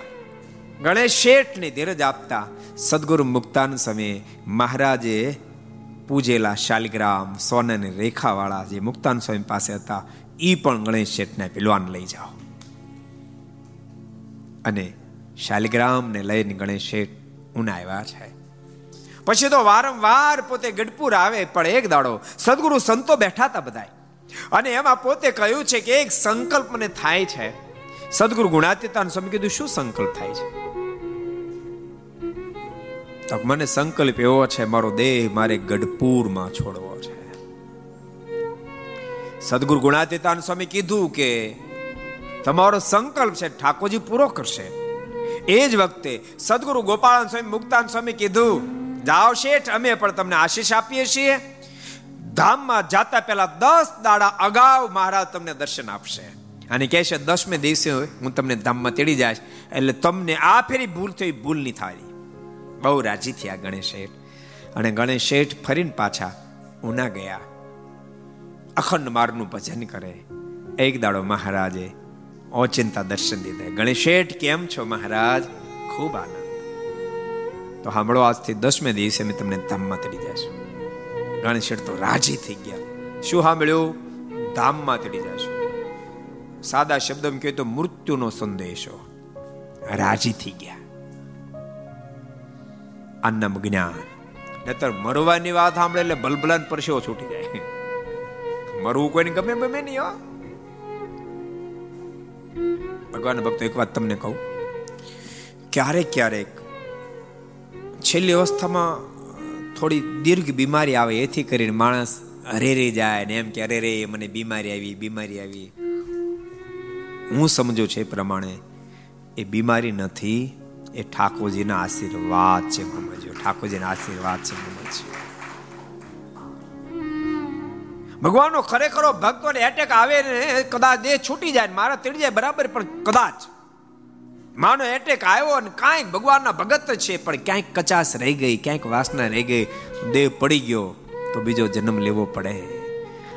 ગણેશ શેઠને ધીરજ આપતા સદગુરુ મુક્તાન સમયે મહારાજે પૂજેલા શાલિગ્રામ સોનાની રેખાવાળા જે મુક્તાન સ્વામી પાસે હતા એ પણ ગણેશ શેઠને પેલવાન લઈ જાઓ. અને શાલિગ્રામને લઈને ગણેશ શેઠ ઉના આવ્યા છે. પછી તો વારંવાર પોતે ગઢપુર આવે, પણ એક દાડો સદગુરુ સંતો બેઠા હતા બધા અને એમાં પોતે કહ્યું છે કે એક સંકલ્પ મને થાય છે. સદગુરુ ગુણાતીતાન સ્વામી કીધું, શું સંકલ્પ થાય છે? તો મને સંકલ્પ એવો છે, મારો દેહ મારે ગઢપુરમાં છોડવો છે. સદગુરુ ગુણાતીતાન સ્વામી કીધું કે તમારો સંકલ્પ છે, ઠાકોરજી પૂરો કરશે. એ જ વખતે સદગુરુ ગોપાલ સ્વામી, મુક્તાન સ્વામી કીધું, જાઓ શેઠ, અમે પણ તમને આશીષ આપીએ છીએ. ધામમાં જાતા પહેલા દસ દાડા અગાઉ મહારાજ તમને દર્શન આપશે. અને કહે છે, દસમે દિવસે હું તમને ધામમાં તેડી જાય એટલે તમને આ ફેરી ભૂલ થઈ, ભૂલ નહીં થાય. બહુ રાજી થયા ગણેશ શેઠ. અને ગણેશ શેઠ ફરીને પાછા ઉના ગયા. અખંડ મારનું ભજન કરે. એક દાડો મહારાજે ઓચિંતા દર્શન દીધા. ગણેશ શેઠ, કેમ છો મહારાજ? ખૂબ આનંદ. તો સાંભળો, આજથી દસમે દિવસે મેં તમને ધામમાં તડી જશું. ગણેશ તો રાજી થઈ ગયા. શું સાંભળ્યું? ધામમાં તડી જશું. સાદા શબ્દમાં કહે તો મૃત્યુનો સંદેશો. રાજી થઈ ગયા. અન્નમ જ્ઞાન. નતર મરવાની વાત સાંભળે એટલે બલબલાન પરસેવો છૂટી જાય. મરવું કોઈને ગમે ગમે નહીં હો. ભગવાન ભક્તો, એક વાત તમને કહું. ક્યારેક ક્યારેક છેલ્લી અવસ્થામાં થોડી દીર્ઘ બીમારી આવે, એથી કરીને માણસ હરે રે જાય ને એમ કે અરે રે, મને બીમારી આવી બીમારી આવી. હું સમજો છે એ પ્રમાણે એ બીમારી નથી એ ઠાકોરજીના આશીર્વાદ છે સમજો ઠાકોરજીના આશીર્વાદ છે સમજો ભગવાનનો ખરેખરો ભક્તોને એટેક આવે ને કદાચ દેહ છૂટી જાય મારા તેડી જાય, બરાબર, પણ કદાચ માનો એટેક આવ્યો અને કાંઈક ભગવાનના ભગત છે, પણ ક્યાંક કચાશ રહી ગઈ, ક્યાંક વાસના રહી ગઈ, દેહ પડી ગયો, તો બીજો જન્મ લેવો પડે.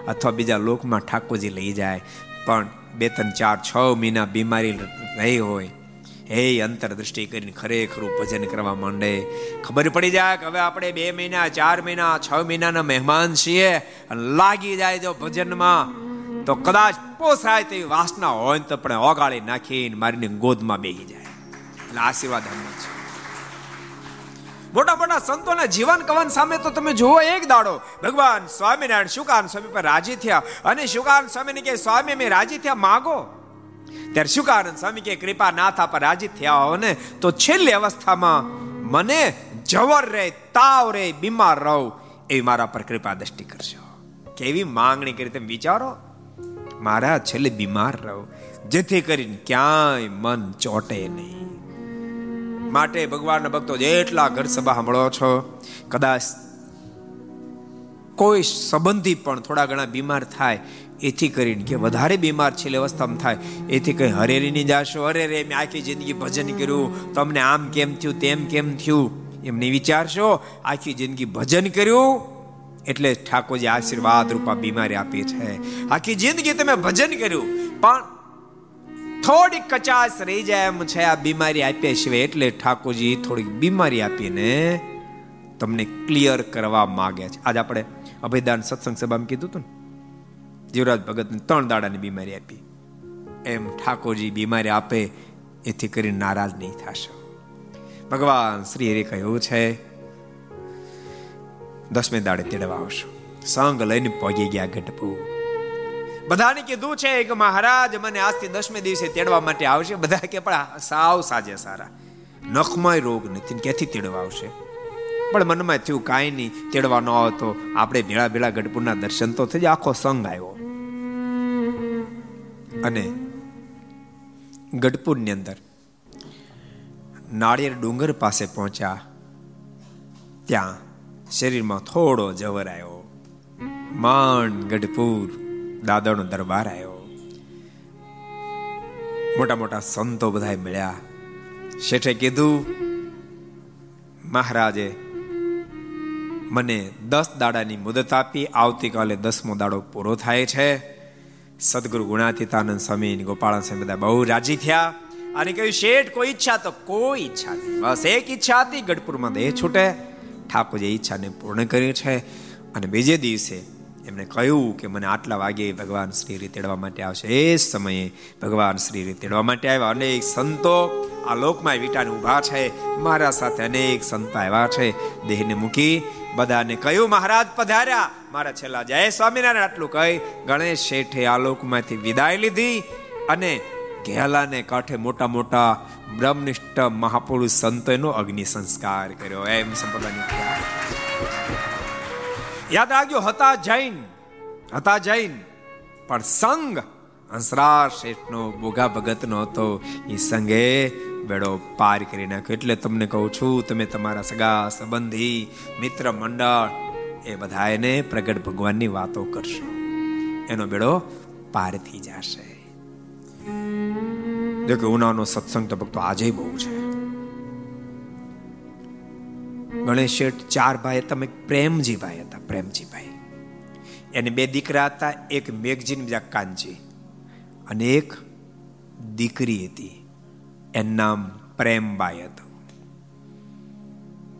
અથવા બીજા લોકમાં ઠાકોરજી લઈ જાય, પણ બે, ત્રણ, ચાર, છ મહિના બીમારી રહી હોય હે અંતરદૃષ્ટિ કરીને ખરેખરું ભજન કરવા માંડે. ખબર પડી જાય કે હવે આપણે બે મહિના, ચાર મહિના, છ મહિનાના મહેમાન છીએ અને લાગી જાય જો ભજનમાં. તો કદાચ પોસાય તેવી વાસના હોય તો પણ ઓગાળી નાખીને મારીને ગોદમાં બેહી જાય. એટલે આશીર્વાદ હમણાં છે મોટા મોટા સંતોના જીવન કવન સામે તો તમે જુઓ એક દાડો. ભગવાન સ્વામિનારાયણ, શુકાન સ્વામી પર રાજી થયા. અને શુકાન સ્વામીને કે સ્વામી, મેં રાજી થયા, માગો. ત્યારે શું કારણ? સ્વામી કે કૃપા નાથા પર રાજી થયા હો ને, તો છેલ્લી અવસ્થામાં મને જવર રે, તાવ રે, બીમાર રહું એવી મારા પર કૃપા દ્રષ્ટિ કરશો કેવી માંગણી કરી તમે વિચારો. મારા છેલ્લે બીમાર રહો. જેથી કરીને ક્યાંય મન ચોટે નહીં. માટે ભગવાનના ભક્તો જેટલા ઘર સભા સાંભળો છો, કદાચ કોઈ સંબંધી પણ થોડા ઘણા બીમાર થાય એથી કરીને કે વધારે બીમાર છેલ્લી અવસ્થામાં થાય. એથી કઈ હરેરી નહીં જાશો. અરે રે, મેં આખી જિંદગી ભજન કર્યું. તમને આમ કેમ થયું, તેમ કેમ થયું? એમને વિચારશો? આખી જિંદગી ભજન કર્યું? એટલે ઠાકોરજી આશીર્વાદ રૂપા બીમારી આપી છે. આખી જિંદગી તમે ભજન કર્યું. પણ થોડીક કચાશ રહી જાય એમ છે આ બીમારી આપ્યા સિવાય. એટલે ઠાકોરજી થોડીક બીમારી આપીને તમને ક્લિયર કરવા માંગે છે. આજે આપણે અભયદાન સત્સંગ સભામાં કીધું હતું ને? જીવરાજ ભગતને ત્રણ દાડાની બીમારી આપી. એમ ઠાકોરજી બીમારી આપે, એથી કરીને નારાજ નહીં થશો. ભગવાન શ્રી હરે કહ્યું છે, દસમે દાડે તેડવા આવશો. સંગ લઈને પહોંચી ગયા ગઢપુ બધાને કીધું છે કે મહારાજ, મને આજથી દસમે દિવસે તેડવા માટે આવશે. બધા કે, પણ સાવ સાજે સારા. નખમાં રોગ નથી, ક્યાંથી તેડવા આવશે? પણ મનમાં થયું, કાંઈ નહીં, તેડવા ન આવતો. આપણે ભેળા ભેળા ગઢપુરના દર્શન તો થઈ આખો સંઘ આવ્યો. અને ગઢપુરની અંદર નાળિયેર ડુંગર પાસે પહોંચ્યા. ત્યાં શરીરમાં થોડો જવર આવ્યો. માંડ ગઢપુર દાદાનો દરબાર આવ્યો. મોટા મોટા સંતો બધા મળ્યા. શેઠે કીધું, મહારાજે, મને દસ દાડાની મુદત આપી આવતીકાલે દસમો દાડો પૂરો થાય છે. સદગુરુ ગુણાતીતાનંદ સ્વામી ગોપાલ સ્વામી બધા બહુ રાજી થયા અને કહ્યું, શેઠ, કોઈ ઈચ્છા તો કોઈ ઈચ્છા નહીં. બસ એક ઈચ્છા હતી, ગઢપુરમાં દેહ છૂટે. ઠાકોરજી ઈચ્છાને પૂર્ણ કરી છે અને બીજે દિવસે એમણે કહ્યું કે મને આટલા વાગે ભગવાન શ્રી રીતેડવા માટે આવશે. એ સમયે ભગવાન શ્રી રીતેડવા માટે આવ્યા. અનેક સંતો આ લોકમાં વિટાને ઊભા છે. મારા સાથે અનેક સંતો આવ્યા છે. દેહને મૂકી બધાને કહ્યું, મહારાજ પધાર્યા. મારા છેલ્લા જય સ્વામિનારાયણ, આટલું કહી ગણેશ શેઠે આ લોકમાંથી વિદાય લીધી અને ઘેલાને કાંઠે મોટા મોટા બ્રહ્મનિષ્ઠ મહાપુરુષ સંતોનો અગ્નિ સંસ્કાર કર્યો. એમ સંપ્રદાયની યાદ. રાખજો, હતા જૈન હતા જૈન, પણ સંઘ હંસરાજ શેઠનો બોગા ભગતનો હતો. એ સંગે બેડો પાર કરી નાખ્યો. એટલે તમને કહું છું, તમે તમારા સગા, સંબંધી, મિત્ર, મંડળ એ બધા એને પ્રગટ ભગવાનની વાતો કરશો. એનો બેડો પાર થઈ જશે. જો કે ઉનાનો સત્સંગ તો ભક્તો આજે બહુ છે. ગણેશ શેઠ ચાર ભાઈ તમે પ્રેમજી ભાઈ હતા પ્રેમજી ભાઈ એને બે દીકરા હતા, એક મેઘજીન બીજા કાનજી. અને એક દીકરી હતી. એનું નામ પ્રેમબાઈ હતું.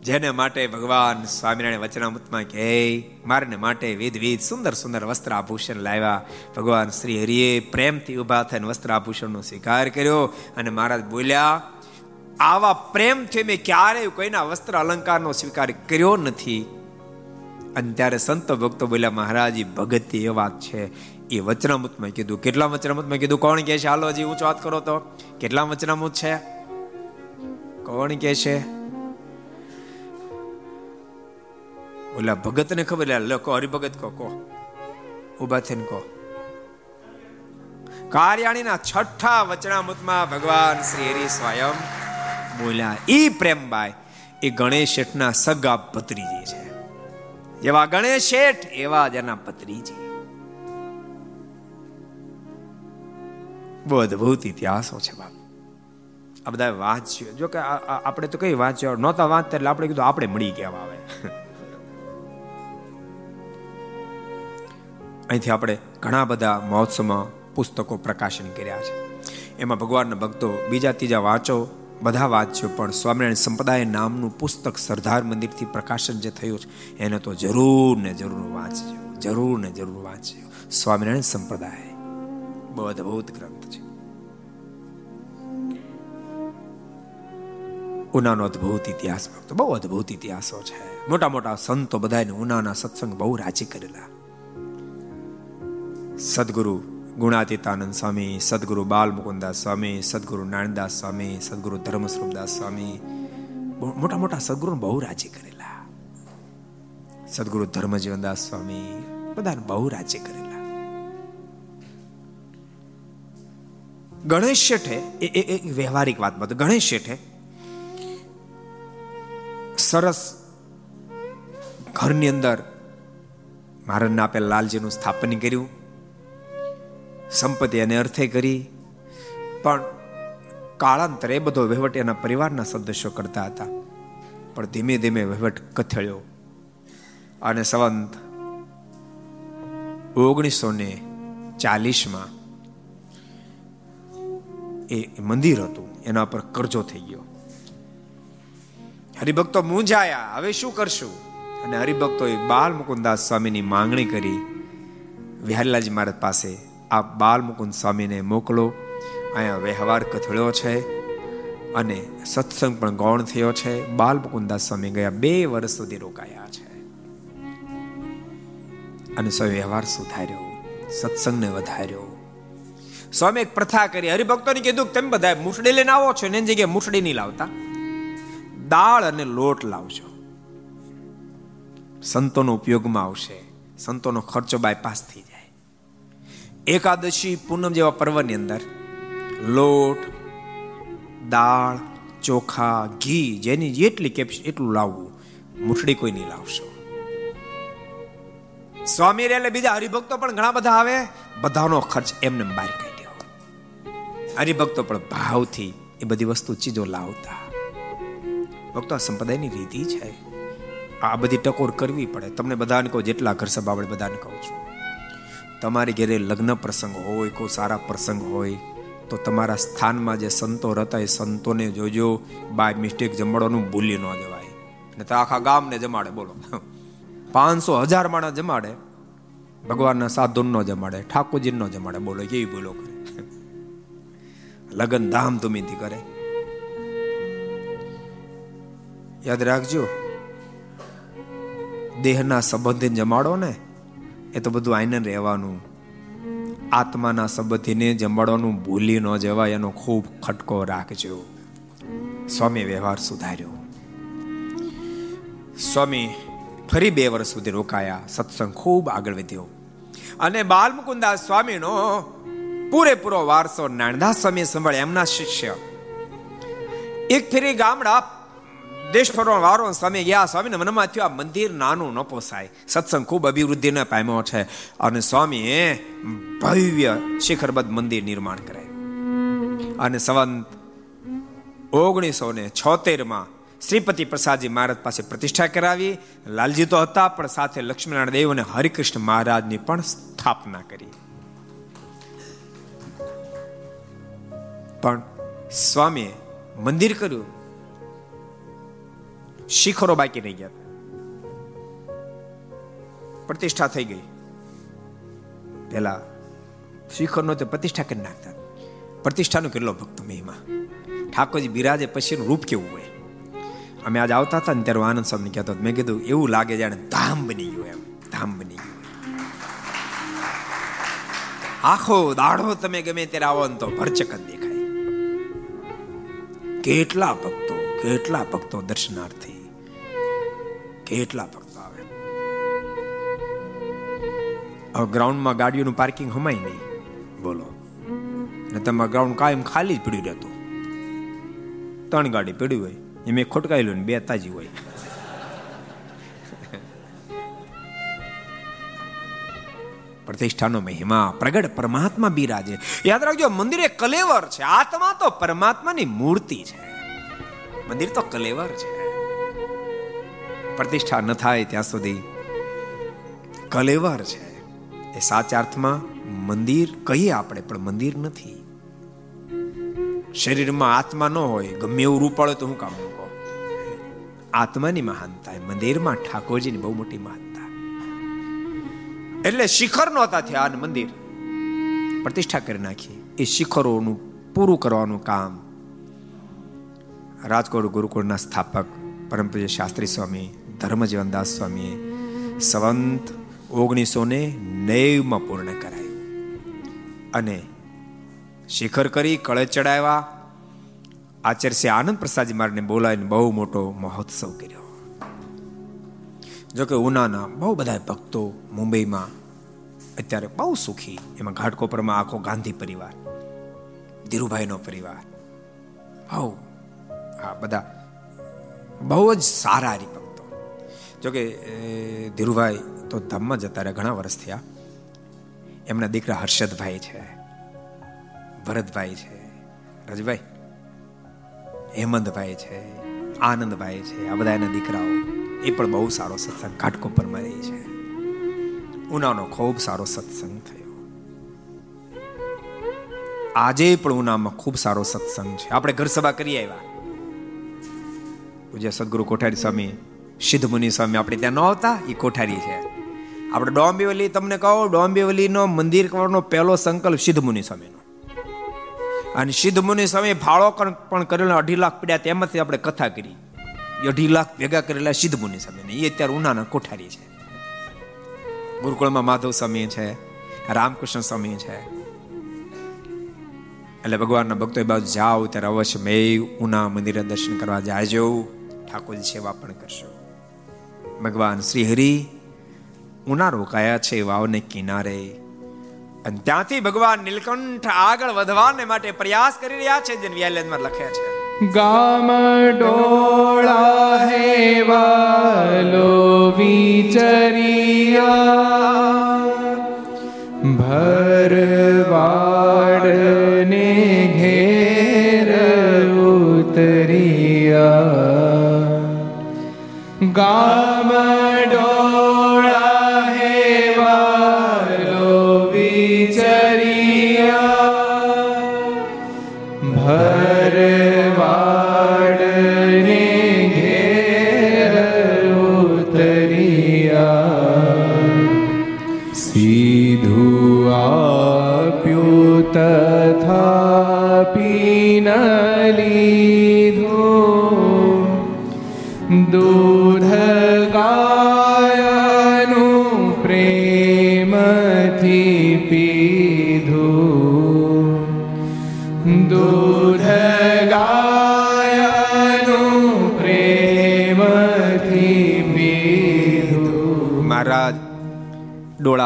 જેને માટે ભગવાન સ્વામિનારાયણ વચનામૃતમાં કહે, મારને માટે વિધ વિધ સુંદર સુંદર વસ્ત્ર આભૂષણ લાવ્યા. ભગવાન શ્રી હરિએ પ્રેમથી ઊભા થઈને વસ્ત્ર આભૂષણનો સ્વીકાર કર્યો અને મહારાજ બોલ્યા, આવા પ્રેમથી મેં ક્યારેય કોઈના વસ્ત્ર અલંકારનો સ્વીકાર કર્યો નથી. અને ત્યારે સંતો ભક્તો બોલ્યા, મહારાજ ભગત એ વાત છે. એ વચનામૃતમાં કીધું. કેટલા વચનામૃતમાં કીધું? કોણ કે છે? હાલો, હજી ઊંચો વાત કરો તો. કેટલા વચનામૃત છે? કોણ કે છે? ઓલા ભગત ને ખબર લખો હરિભગત કહો કહો ઊભા થઈને કહો કાર્યાણીના છઠ્ઠા વચનામૃતમાં ભગવાન શ્રી હરિ સ્વયં બોલ્યા, ઈ પ્રેમબાઈ, એ ગણેશ શેઠના સગા પત્રીજી છે. જેવા ગણેશ શેઠ, એવા જ એના ભત્રીજી બહુ અદભુત ઇતિહાસો છે બાપ. આ બધા વાંચ્યો. જો કે આપણે તો કઈ વાંચ્યો? નહોતા વાંચતા એટલે આપણે કીધું આપણે મળી ગયા આવે અહીંથી આપણે ઘણા બધા મહોત્સવમાં પુસ્તકો પ્રકાશન કર્યા છે. એમાં ભગવાનના ભક્તો બીજા ત્રીજા વાંચો, બધા વાંચ્યો, પણ સ્વામિનારાયણ સંપ્રદાય નામનું પુસ્તક સરદાર મંદિરથી પ્રકાશન જે થયું છે, એને તો જરૂર ને જરૂર વાંચજો. જરૂર ને જરૂર વાંચજો. સ્વામિનારાયણ સંપ્રદાય. બહુ અદભુત ગ્રંથ. ઉનાનો અદભુત ઇતિહાસ ભક્તો બહુ અદભુત ઇતિહાસો છે. મોટા મોટા સંતો બધાને ઉનાના સત્સંગ બહુ રાજી કરેલા. સદગુરુ ગુણાતીતાનંદ સ્વામી, સદગુરુ બાલ મુકુદાસ સ્વામી, સદગુરુ નારાયણદાસ સ્વામી, સદગુરુ ધર્મસ્વરૂપદાસ સ્વામી મોટા મોટા સદગુરુ બહુ રાજી કરેલા. સદગુરુ ધર્મજીવનદાસ સ્વામી બધાને બહુ રાજી કરેલા. ગણેશ શેઠે, એ વ્યવહારિક વાત બધું ગણેશ શેઠે સરસ ઘરની અંદર મહારાજને આપેલ લાલજીનું સ્થાપન કર્યું. સંપત્તિ એને અર્થે કરી. પણ કાળાંતરે બધો વહીવટ એના પરિવારના સદસ્યો કરતા હતા. પણ ધીમે ધીમે વહીવટ કથળ્યો. અને સંવંત ઓગણીસો ને ચાલીસમાં એ મંદિર હતું. એના પર કરજો થઈ ગયો. હરિભક્તો મૂંઝાયા. હવે શું કરશું? અને હરિભક્તોએ બાલ મુકુદાસ સ્વામીની માંગણી કરી. વિહારીલાલજી મહારાજ પાસે આ બાલ મુકુંદ સ્વામીને મોકલો. અહીંયા વ્યવહાર કથળ્યો છે અને સત્સંગ પણ ગૌણ થયો છે. બાલ મુકુંદાસ સ્વામી ગયા બે વર્ષ સુધી રોકાયા છે. અને સ્વામી વ્યવહાર સુધાર્યો. સત્સંગને વધાર્યો. સ્વામી એક પ્રથા કરી. હરિભક્તોને કીધું, તમે બધા મુસડી લઈને આવો છો. ને એની જગ્યાએ મુઠડી નહીં લાવતા. દાળ અને લોટ લાવજો. સંતોનો ઉપયોગમાં આવશે. સંતોનો ખર્ચો બાયપાસ થઈ જાય. એકાદશી પૂનમ જેવા પર્વની અંદર લોટ, દાળ, ચોખા, ઘી જેની જેટલી કેપેસિટી એટલું લાવવું. મુઠડી કોઈ નહીં લાવશો. સ્વામી એટલે બીજા હરિભક્તો પણ ઘણા બધા આવે. બધાનો ખર્ચ એમને બહાર કાઢ્યો. હરિભક્તો પણ ભાવથી એ બધી વસ્તુ ચીજો લાવતા. ભક્તો સંપ્રદાયની રીતિ છે. આ બધી ટકોર કરવી પડે. તમને બધાને કહો, જેટલા ઘર સભા આપણે બધાને કહું છું. તમારી ઘેરે લગ્ન પ્રસંગ હોય, કોઈ સારા પ્રસંગ હોય, તો તમારા સ્થાનમાં જે સંતો રહેતા એ સંતોને જોજો. બાય મિસ્ટેક જમાડવાનું ભૂલી ન જવાય. ને તો આખા ગામને જમાડે, બોલો. પાંચસો હજાર માણસ જમાડે. ભગવાનના સાધુન નો જમાડે ઠાકોરજી નો જમાડે, બોલો, કેવી બોલો કરે. લગ્ન ધામ ધૂમીથી કરે. યાદ રાખજો. દેહના સંબંધીને જમાડો ને, એ તો બધું આઈને રહેવાનું. આત્માના સંબંધીને જમાડવાનું ભૂલી ન જવાય, એનો ખૂબ ખટકો રાખજો. સ્વામી વ્યવહાર સુધાર્યો. સ્વામી ફરી બે વર્ષ સુધી રોકાયા, સત્સંગ ખૂબ આગળ વધ્યો. અને બાલમુકુદાસ સ્વામીનો પૂરેપૂરો વારસો નાનદાસ સ્વામી સંભાળે એમના શિષ્ય. એક ફેરી ગામડા દેશ ફરવા વારો સ્વામી ગયા. સ્વામીને મનમાં થયું, આ મંદિર નાનું ન પોસાય. સત્સંગ ખૂબ અભિવૃદ્ધિને પામ્યો છે. અને સ્વામીએ ભવ્ય શિખરબદ્ધ મંદિર નિર્માણ કરાયું. અને સંવંત ઓગણીસો ને છોતેરમાં શ્રીપતિ પ્રસાદજી મહારાજ પાસે પ્રતિષ્ઠા કરાવી. લાલજી તો હતા, પણ સાથે લક્ષ્મીનારાયણ દેવ અને હરિકૃષ્ણ મહારાજની પણ સ્થાપના કરી. પણ સ્વામીએ મંદિર કર્યું. શિખરો બાકી રહી ગયા. પ્રતિષ્ઠા થઈ ગઈ. પેલા શિખર નો પ્રતિષ્ઠા કરી નાખતા. પ્રતિષ્ઠાનો કેટલો ભક્ત મહિમા. ઠાકોરજી બિરાજે પછીનું રૂપ કેવું હોય? અમે આજ આવતા હતા ને ત્યારે આનંદ સ્વામી કહેતો મેં કીધું, એવું લાગે જાણે ધામ બની ગયું એમ. ધામ બની ગયું આખો દાડો તમે ગમે ત્યારે આવો ને તો ભરચક દેખાય. કેટલા ભક્તો કેટલા ભક્તો દર્શનાર્થી. ભક્તો આવે. હવે ગ્રાઉન્ડમાં ગાડીઓનું પાર્કિંગ હમાય નહીં. બોલો. ને તમારા ગ્રાઉન્ડ કાયમ ખાલી જ પડ્યું રહેતું. ત્રણ ગાડી પડી હોય એ મેં ખોટકાયેલું ને બે તાજી હોય. <laughs> પ્રતિષ્ઠાનો મહિમા, પ્રગટ પરમાત્મા બિરાજે. યાદ રાખજો, મંદિર એ કલેવર છે. આત્મા તો પરમાત્માની મૂર્તિ છે. મંદિર તો કલેવર છે. પ્રતિષ્ઠા ન થાય ત્યાં સુધી. કલેવર છે. એ સાચા અર્થમાં મંદિર કહીએ આપણે, પણ મંદિર નથી. શરીરમાં આત્મા ન હોય, ગમે એવું રૂપાળો તો હું કામ મૂકો આત્માની મહાનતા મંદિરમાં ઠાકોરજીની બહુ મોટી મહાનતા. એટલે શિખર નહોતા થયા અને મંદિર. પ્રતિષ્ઠા કરી નાખી. એ શિખરોનું પૂરું કરવાનું કામ. રાજકોટ ગુરુકુળના સ્થાપક પરમ શાસ્ત્રી સ્વામી ધર્મજીવનદાસ સ્વામીએ સંવંત ઓગણીસો ને નેવમાં પૂર્ણ કરાયું. અને શિખર કરી કળે ચડાવ્યા. આચાર્ય આનંદ પ્રસાદજી મારને બોલાવીને બહુ મોટો મહોત્સવ કર્યો. જોકે ઉનાના બહુ બધા ભક્તો મુંબઈમાં અત્યારે બહુ સુખી. એમાં ઘાટકોપરમાં આખો ગાંધી પરિવાર, ધીરુભાઈનો પરિવાર. બહુ હા બધા બહુ જ સારા હરિભક્તો જોકે ધીરુભાઈ તો ધામમાં જતા રહ્યા ઘણા વર્ષ થયા. એમના દીકરા હર્ષદભાઈ છે, ભરતભાઈ છે, રજભાઈ, હેમંતભાઈ છે, આનંદભાઈ છે, આ બધા એના દીકરાઓ, એ પણ બહુ સારો સત્સંગ ઘાટકોપરમાં રહી છે. ઉનાનો ખૂબ સારો સત્સંગ થયો. આજે પણ ઉનામાં ખૂબ સારો સત્સંગ છે. આપણે ઘર સભા કરી આવ્યા. પૂજ્ય સદગુરુ કોઠારી સ્વામી સિદ્ધ મુનિ સ્વામી આપણે ત્યાં ન આવતા એ કોઠારી છે. આપણે ડોંબીવલી, તમને કહો, ડોંબીવલીનો મંદિર કરવાનો પહેલો સંકલ્પ સિદ્ધ મુનિ સ્વામીનો. અને સિદ્ધ મુનિ સ્વામી ફાળો પણ કરેલો, અઢી લાખ પડ્યા તેમાંથી આપણે કથા કરી. અઢી લાખ ભેગા કરેલા સિદ્ધ મુનિ સ્વામી એ અત્યારે ઉનાના કોઠારી છે. ગુરુકુળમાં માધવ સ્વામી છે, રામકૃષ્ણ સ્વામી છે. એટલે ભગવાનના ભક્તો એ બાજુ જાઓ, ત્યારે અવશ્ય મેં ઉના મંદિરે દર્શન કરવા જાજો. ઠાકોરજી સેવા પણ કરશો. ભગવાન શ્રી હરિ ઉના રોકાયા છે વાવને કિનારે. અને ત્યાંથી ભગવાન નીલકંઠ આગળ વધવાને માટે પ્રયાસ કરી રહ્યા છે જેને વ્યાલેનમાં લખ્યા છે. ગામ ડોળા હે વાલો વિચરિયા ભરવાડ ને ઘેર ઉતરિયા. ગામ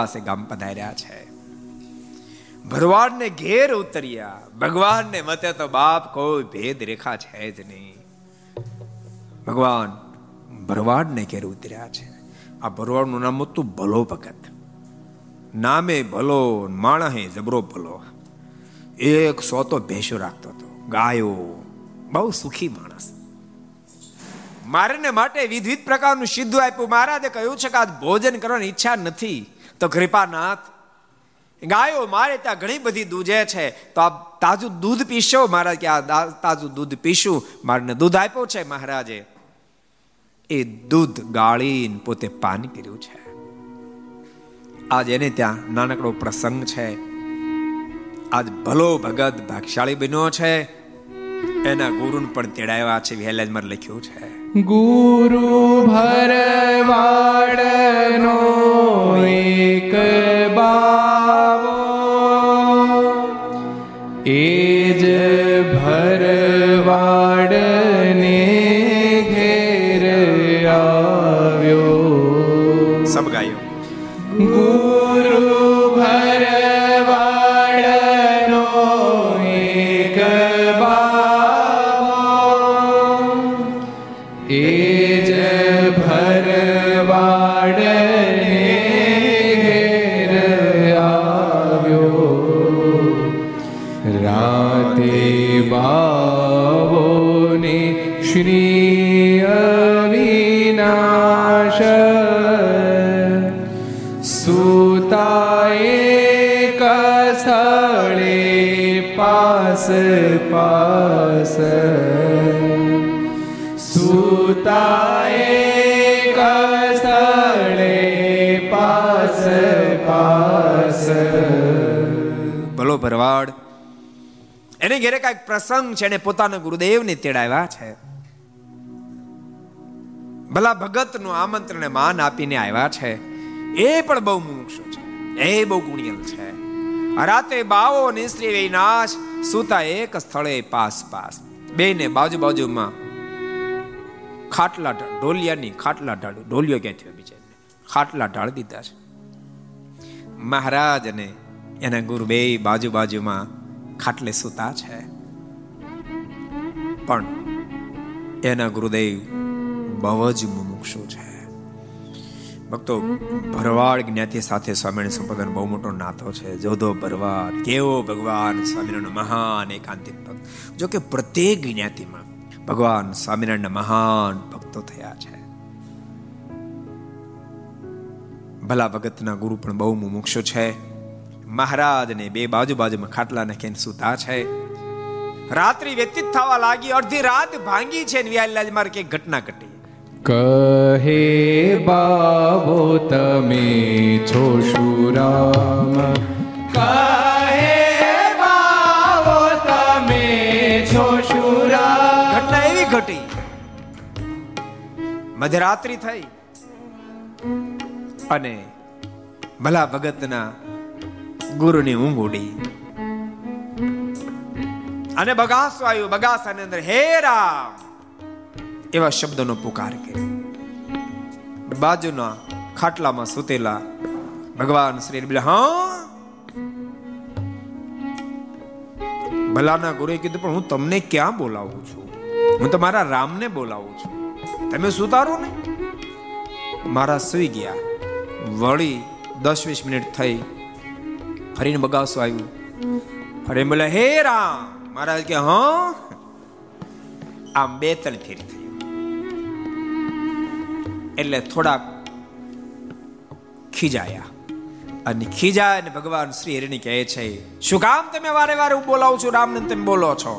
ડોળાસે ગામ પધાર્યા છે. ભરવાડને ઘેર ઉતર્યા. ભગવાનને મતે તો બાપ કોઈ ભેદ રેખા છે જ નહીં. ભગવાન ભરવાડને ઘેર ઉતર્યા છે. આ ભરવાડનું નામ હતું ભલો ભગત નામે ભલો માણસે જબરો ભલો. એક સો તો ભેંસો રાખતો હતો. ગાયો, બહુ સુખી માણસ. મારે માટે વિવિધ પ્રકારનું સિદ્ધું આપ્યું. મહારાજે કહ્યું છે કે આજ ભોજન કરવાની ઈચ્છા નથી. તો કૃપાનાથ ગાયો મારે ત્યાં ઘણી બધી દૂધે છે. તો આ તાજું દૂધ પીશો? મહારાજ કે, આ તાજું દૂધ પીશું. મારને દૂધ આપ્યું છે મહારાજે. એ દૂધ ગાળીને પોતે પાન કર્યું છે. આજ એને ત્યાં નાનકડો પ્રસંગ છે. આજ ભલો ભગત ભાગશાળી બન્યો છે. એના ગુરુને પણ તેડાવ્યા છે વહેલાજમાં લખ્યું છે. ગુરુ ભરવાડનો એક બાવો. એ પાસ સુતાએ કસળે પાસ પાસ ભલો ભરવાડ. એને ઘેરે કાંઈક પ્રસંગ છે, એને પોતાના ગુરુદેવને તેડાવ્યા છે. ભલા ભગતનું આમંત્રણ માન આપીને આવ્યા છે, એ પણ બહુ મુક્ષ છે, એ બહુ ગુણિયલ છે. રાતે બાવો ને સ્ત્રી વિનાશ સુતા એક સ્થળે પાસ પાસ બે ને બાજુ બાજુમાં ખાટલા ઢોલિયાની ખાટલા ઢાળ, ઢોલિયો ક્યાં થયો બિચારીને ખાટલા ઢાળ દીધા છે. મહારાજ અને એના ગુરુ બે બાજુ બાજુમાં ખાટલે સૂતા છે. પણ એના ગુરુદેવ બહુ જ મુમુક્ષુ છે. ભક્તો, ભરવાડ જ્ઞાતિ સાથે સ્વામીને સંપદન બહુ મોટો નાતો છે. જોધો ભરવાડ, કેવો ભગવાન સ્વામિનારાયણ મહાન એકાંતિક ભક્ત. જો કે પ્રત્યેક જ્ઞાતિમાં ભગવાન સ્વામિનારાયણના મહાન ભક્તો થયા છે. ભલા ભગતના ગુરુ પણ બહુ મુમુક્ષુ છે. મહારાજને બે બાજુ બાજુમાં ખાટલા નાખીને સુતા છે. રાત્રિ વ્યતીત થવા લાગી, અડધી રાત ભાંગી છે ને વ્યાલાજ મારે કે ઘટના ઘટી. કહે બાબો, તમે છો શુરામ. કહે બાબો, તમે છો શુરામ. ઘટના એવી ઘટી. મધરાત્રિ થઈ અને ભલા ભગતના ગુરુની ઊંઘ ઉડી. અને બગાસો આવ્યું બગાસાની અંદર, હે રામ! એવા શબ્દનો પુકાર કર્યો. બાજુના ખાટલામાં સુતેલા ભગવાન શ્રી બોલે હા? ભલાના ગુરુએ કીધું, પણ હું તમને ક્યાં બોલાવું છું? હું તમારા મારા રામને બોલાવું છું. તમે સુતારો ને? મારા સુઈ ગયા. વળી દસ વીસ મિનિટ થઈ. ફરીને બગાસો આવ્યું. ફરી બોલે હે રામ! મહારાજ કે, હા? આમ બે ત્રણ ફેરી એટલે થોડાક ખીજાયા. અને ખીજાય અને ભગવાન શ્રી હરિની કહે છે, શું કામ તમે વારે વારે હું બોલાવું છું? રામને તમે બોલો છો.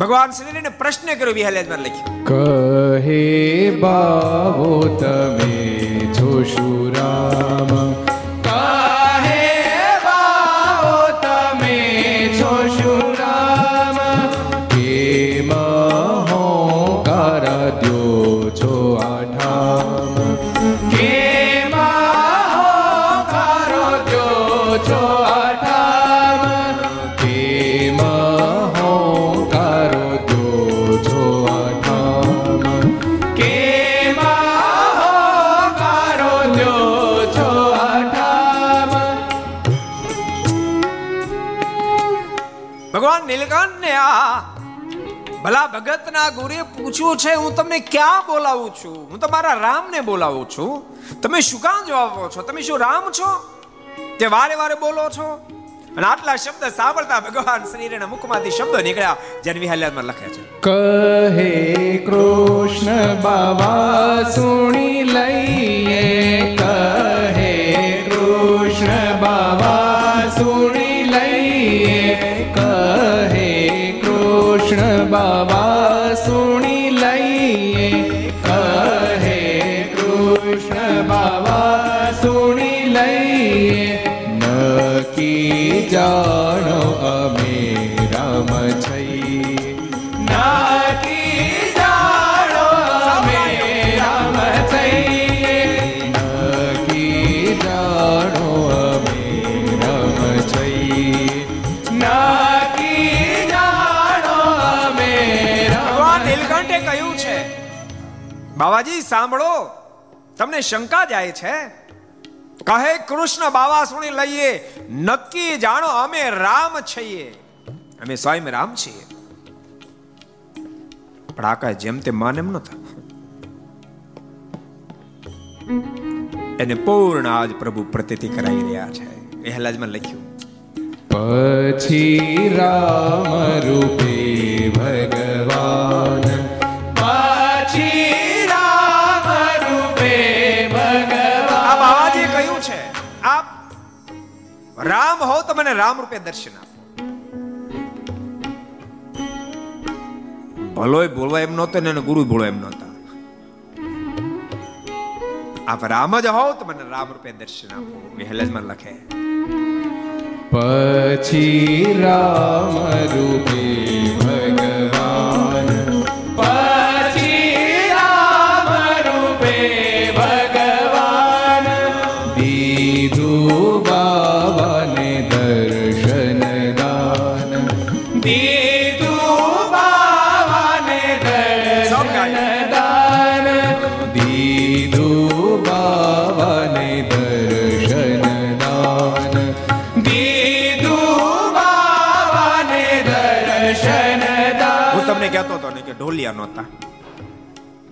ભગવાન શ્રી હરિને પ્રશ્ન કર્યો વિહાલેજમાં લખી કહે બાવો તમે છો શું રામ. ભલા ભગતના ગુરુએ પૂછ્યું છે, હું તમને ક્યાં બોલાવું છું? હું તમારા રામને બોલાવું છું? તમે શું કામ જવાબ છો? તમે શું રામ છો? તે વારે વારે બોલો છો. અને આટલા શબ્દ સાંભળતા ભગવાન શ્રીના મુખમાંથી શબ્દો નીકળ્યા જન્મી હાલ્યામાં લખે છે. કહે કૃષ્ણ બાબા સુણી લઈએ. જાણો અમે રામ છઈ નકી જાણો અમે રામ છીએ. નકી જાણો અમે રામ છીએ. બાવાજી સાંભળો તમને શંકા જાય છે? કહે કૃષ્ણ, બાવા લઈએ. નક્કી જાણો, અમે રામ છીએ. અમે સ્વયં રામ છીએ. પણ આકાશ જેમ તે માન એમ નતા એને પૂર્ણ આજ પ્રભુ પ્રતિતિ કરાવી રહ્યા છે. એ મેં લખ્યું, પછી રામ રૂપે ભગવાન રામ હો તો મને રામ રૂપે દર્શન આપો. ભલોય બોલવા એમ નહોતો ને ગુરુ બોલવા એમ નહોતા. આપ રામ જ હો તો મને રામ રૂપે દર્શન આપો. વિહલજમાં લખે. પછી રામ રૂપે ભગવાન ઢોલિયા નહોતા.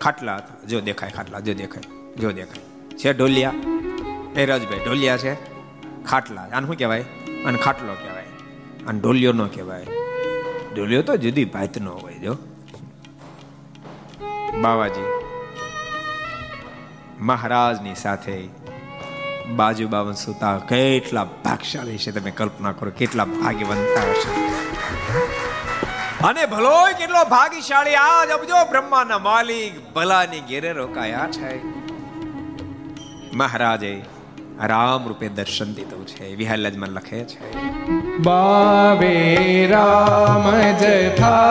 ખાટલા હતા. જો દેખાય ખાટલા, જો દેખાય જો દેખાય. છે ઢોલિયા એ રજભાઈ ઢોલિયા છે? ખાટલા. આને શું કહેવાય? અને ખાટલો કહેવાય. અને ઢોલિયો ન કહેવાય. ઢોલિયો તો જુદી ભાતનો હોય, જો. બાવાજી, મહારાજની સાથે બાજુ બાવન સુતા કેટલા ભાગશાળી છે તમે કલ્પના કરો, કેટલા ભાગ્યવંતા હશે. અને ભલોય કેટલો ભાગીશાળી, આજ અબજો બ્રહ્માના માલિક ભલાની ઘેરે રોકાયા છે. મહારાજે રામ રૂપે દર્શન દીધું છે વિહાલજમાં લખે છે. બાવે રામ જથારથ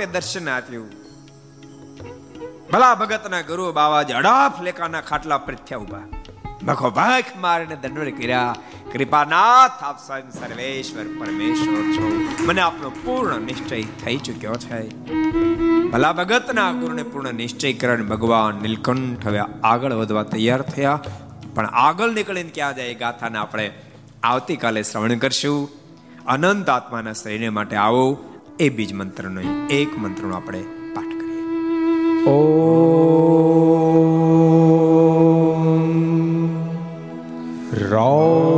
રામ દર્શન આપ્યું ભલા ભગતના ગુરુ બાવાજી અડાફ લેકાના ખાટલા પર થયા ઊભા મખો ભાખ મારીને દંડોળ કર્યા. કૃપાનાથ, આપ સ્વયં સર્વેશ્વર પરમેશ્વર છો. મને આપનો પૂર્ણ નિશ્ચય થઈ ચુક્યો છે. ભલા ભગતના ગુરુને પૂર્ણ નિશ્ચય કરીને ભગવાન નીલકંઠ હવે આગળ વધવા તૈયાર થયા. પણ આગળ નીકળીને ક્યાં જાય ગાથાને આપણે આવતીકાલે શ્રવણ કરશું. અનંત આત્માના શરીર માટે આવો. એ બીજ મંત્રનો એક મંત્રનો આપણે પાઠ કરીએ. ઓ રો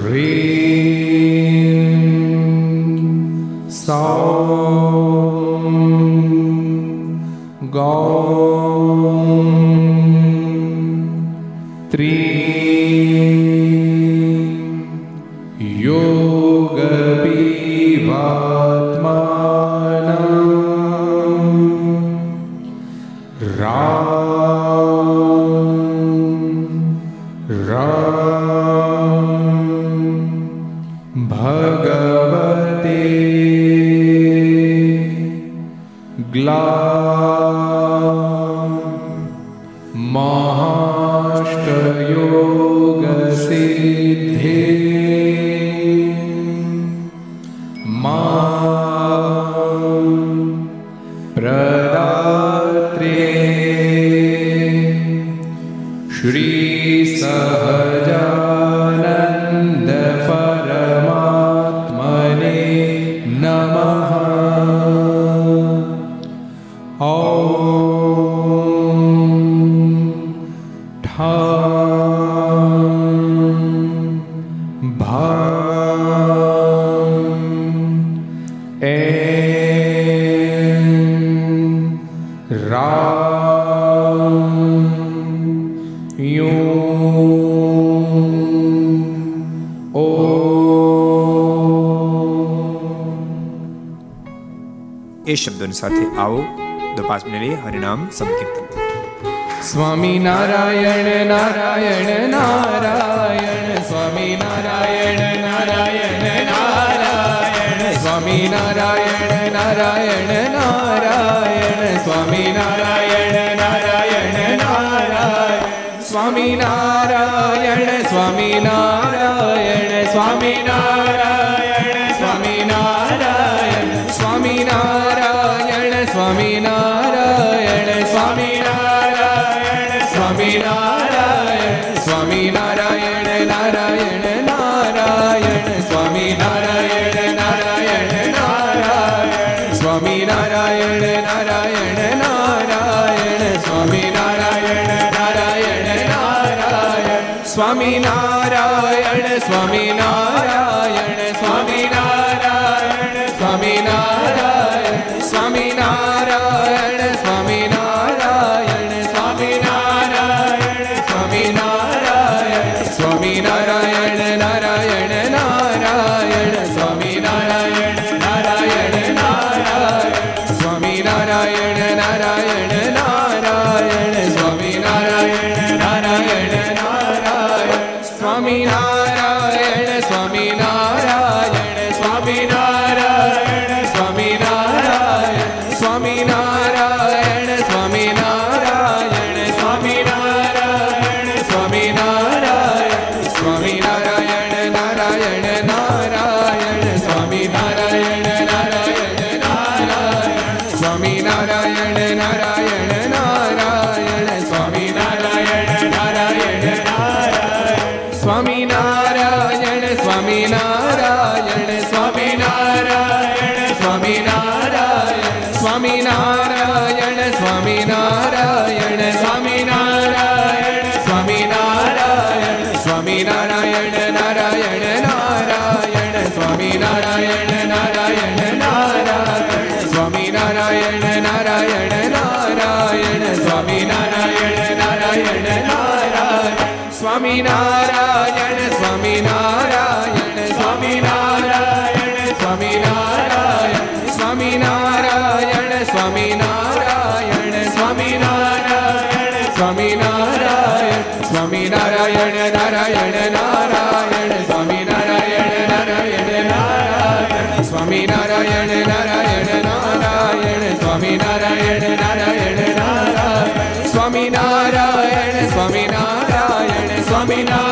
Dream song. नारायण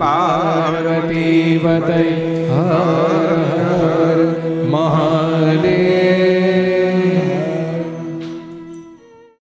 પાર્વતી વતય હર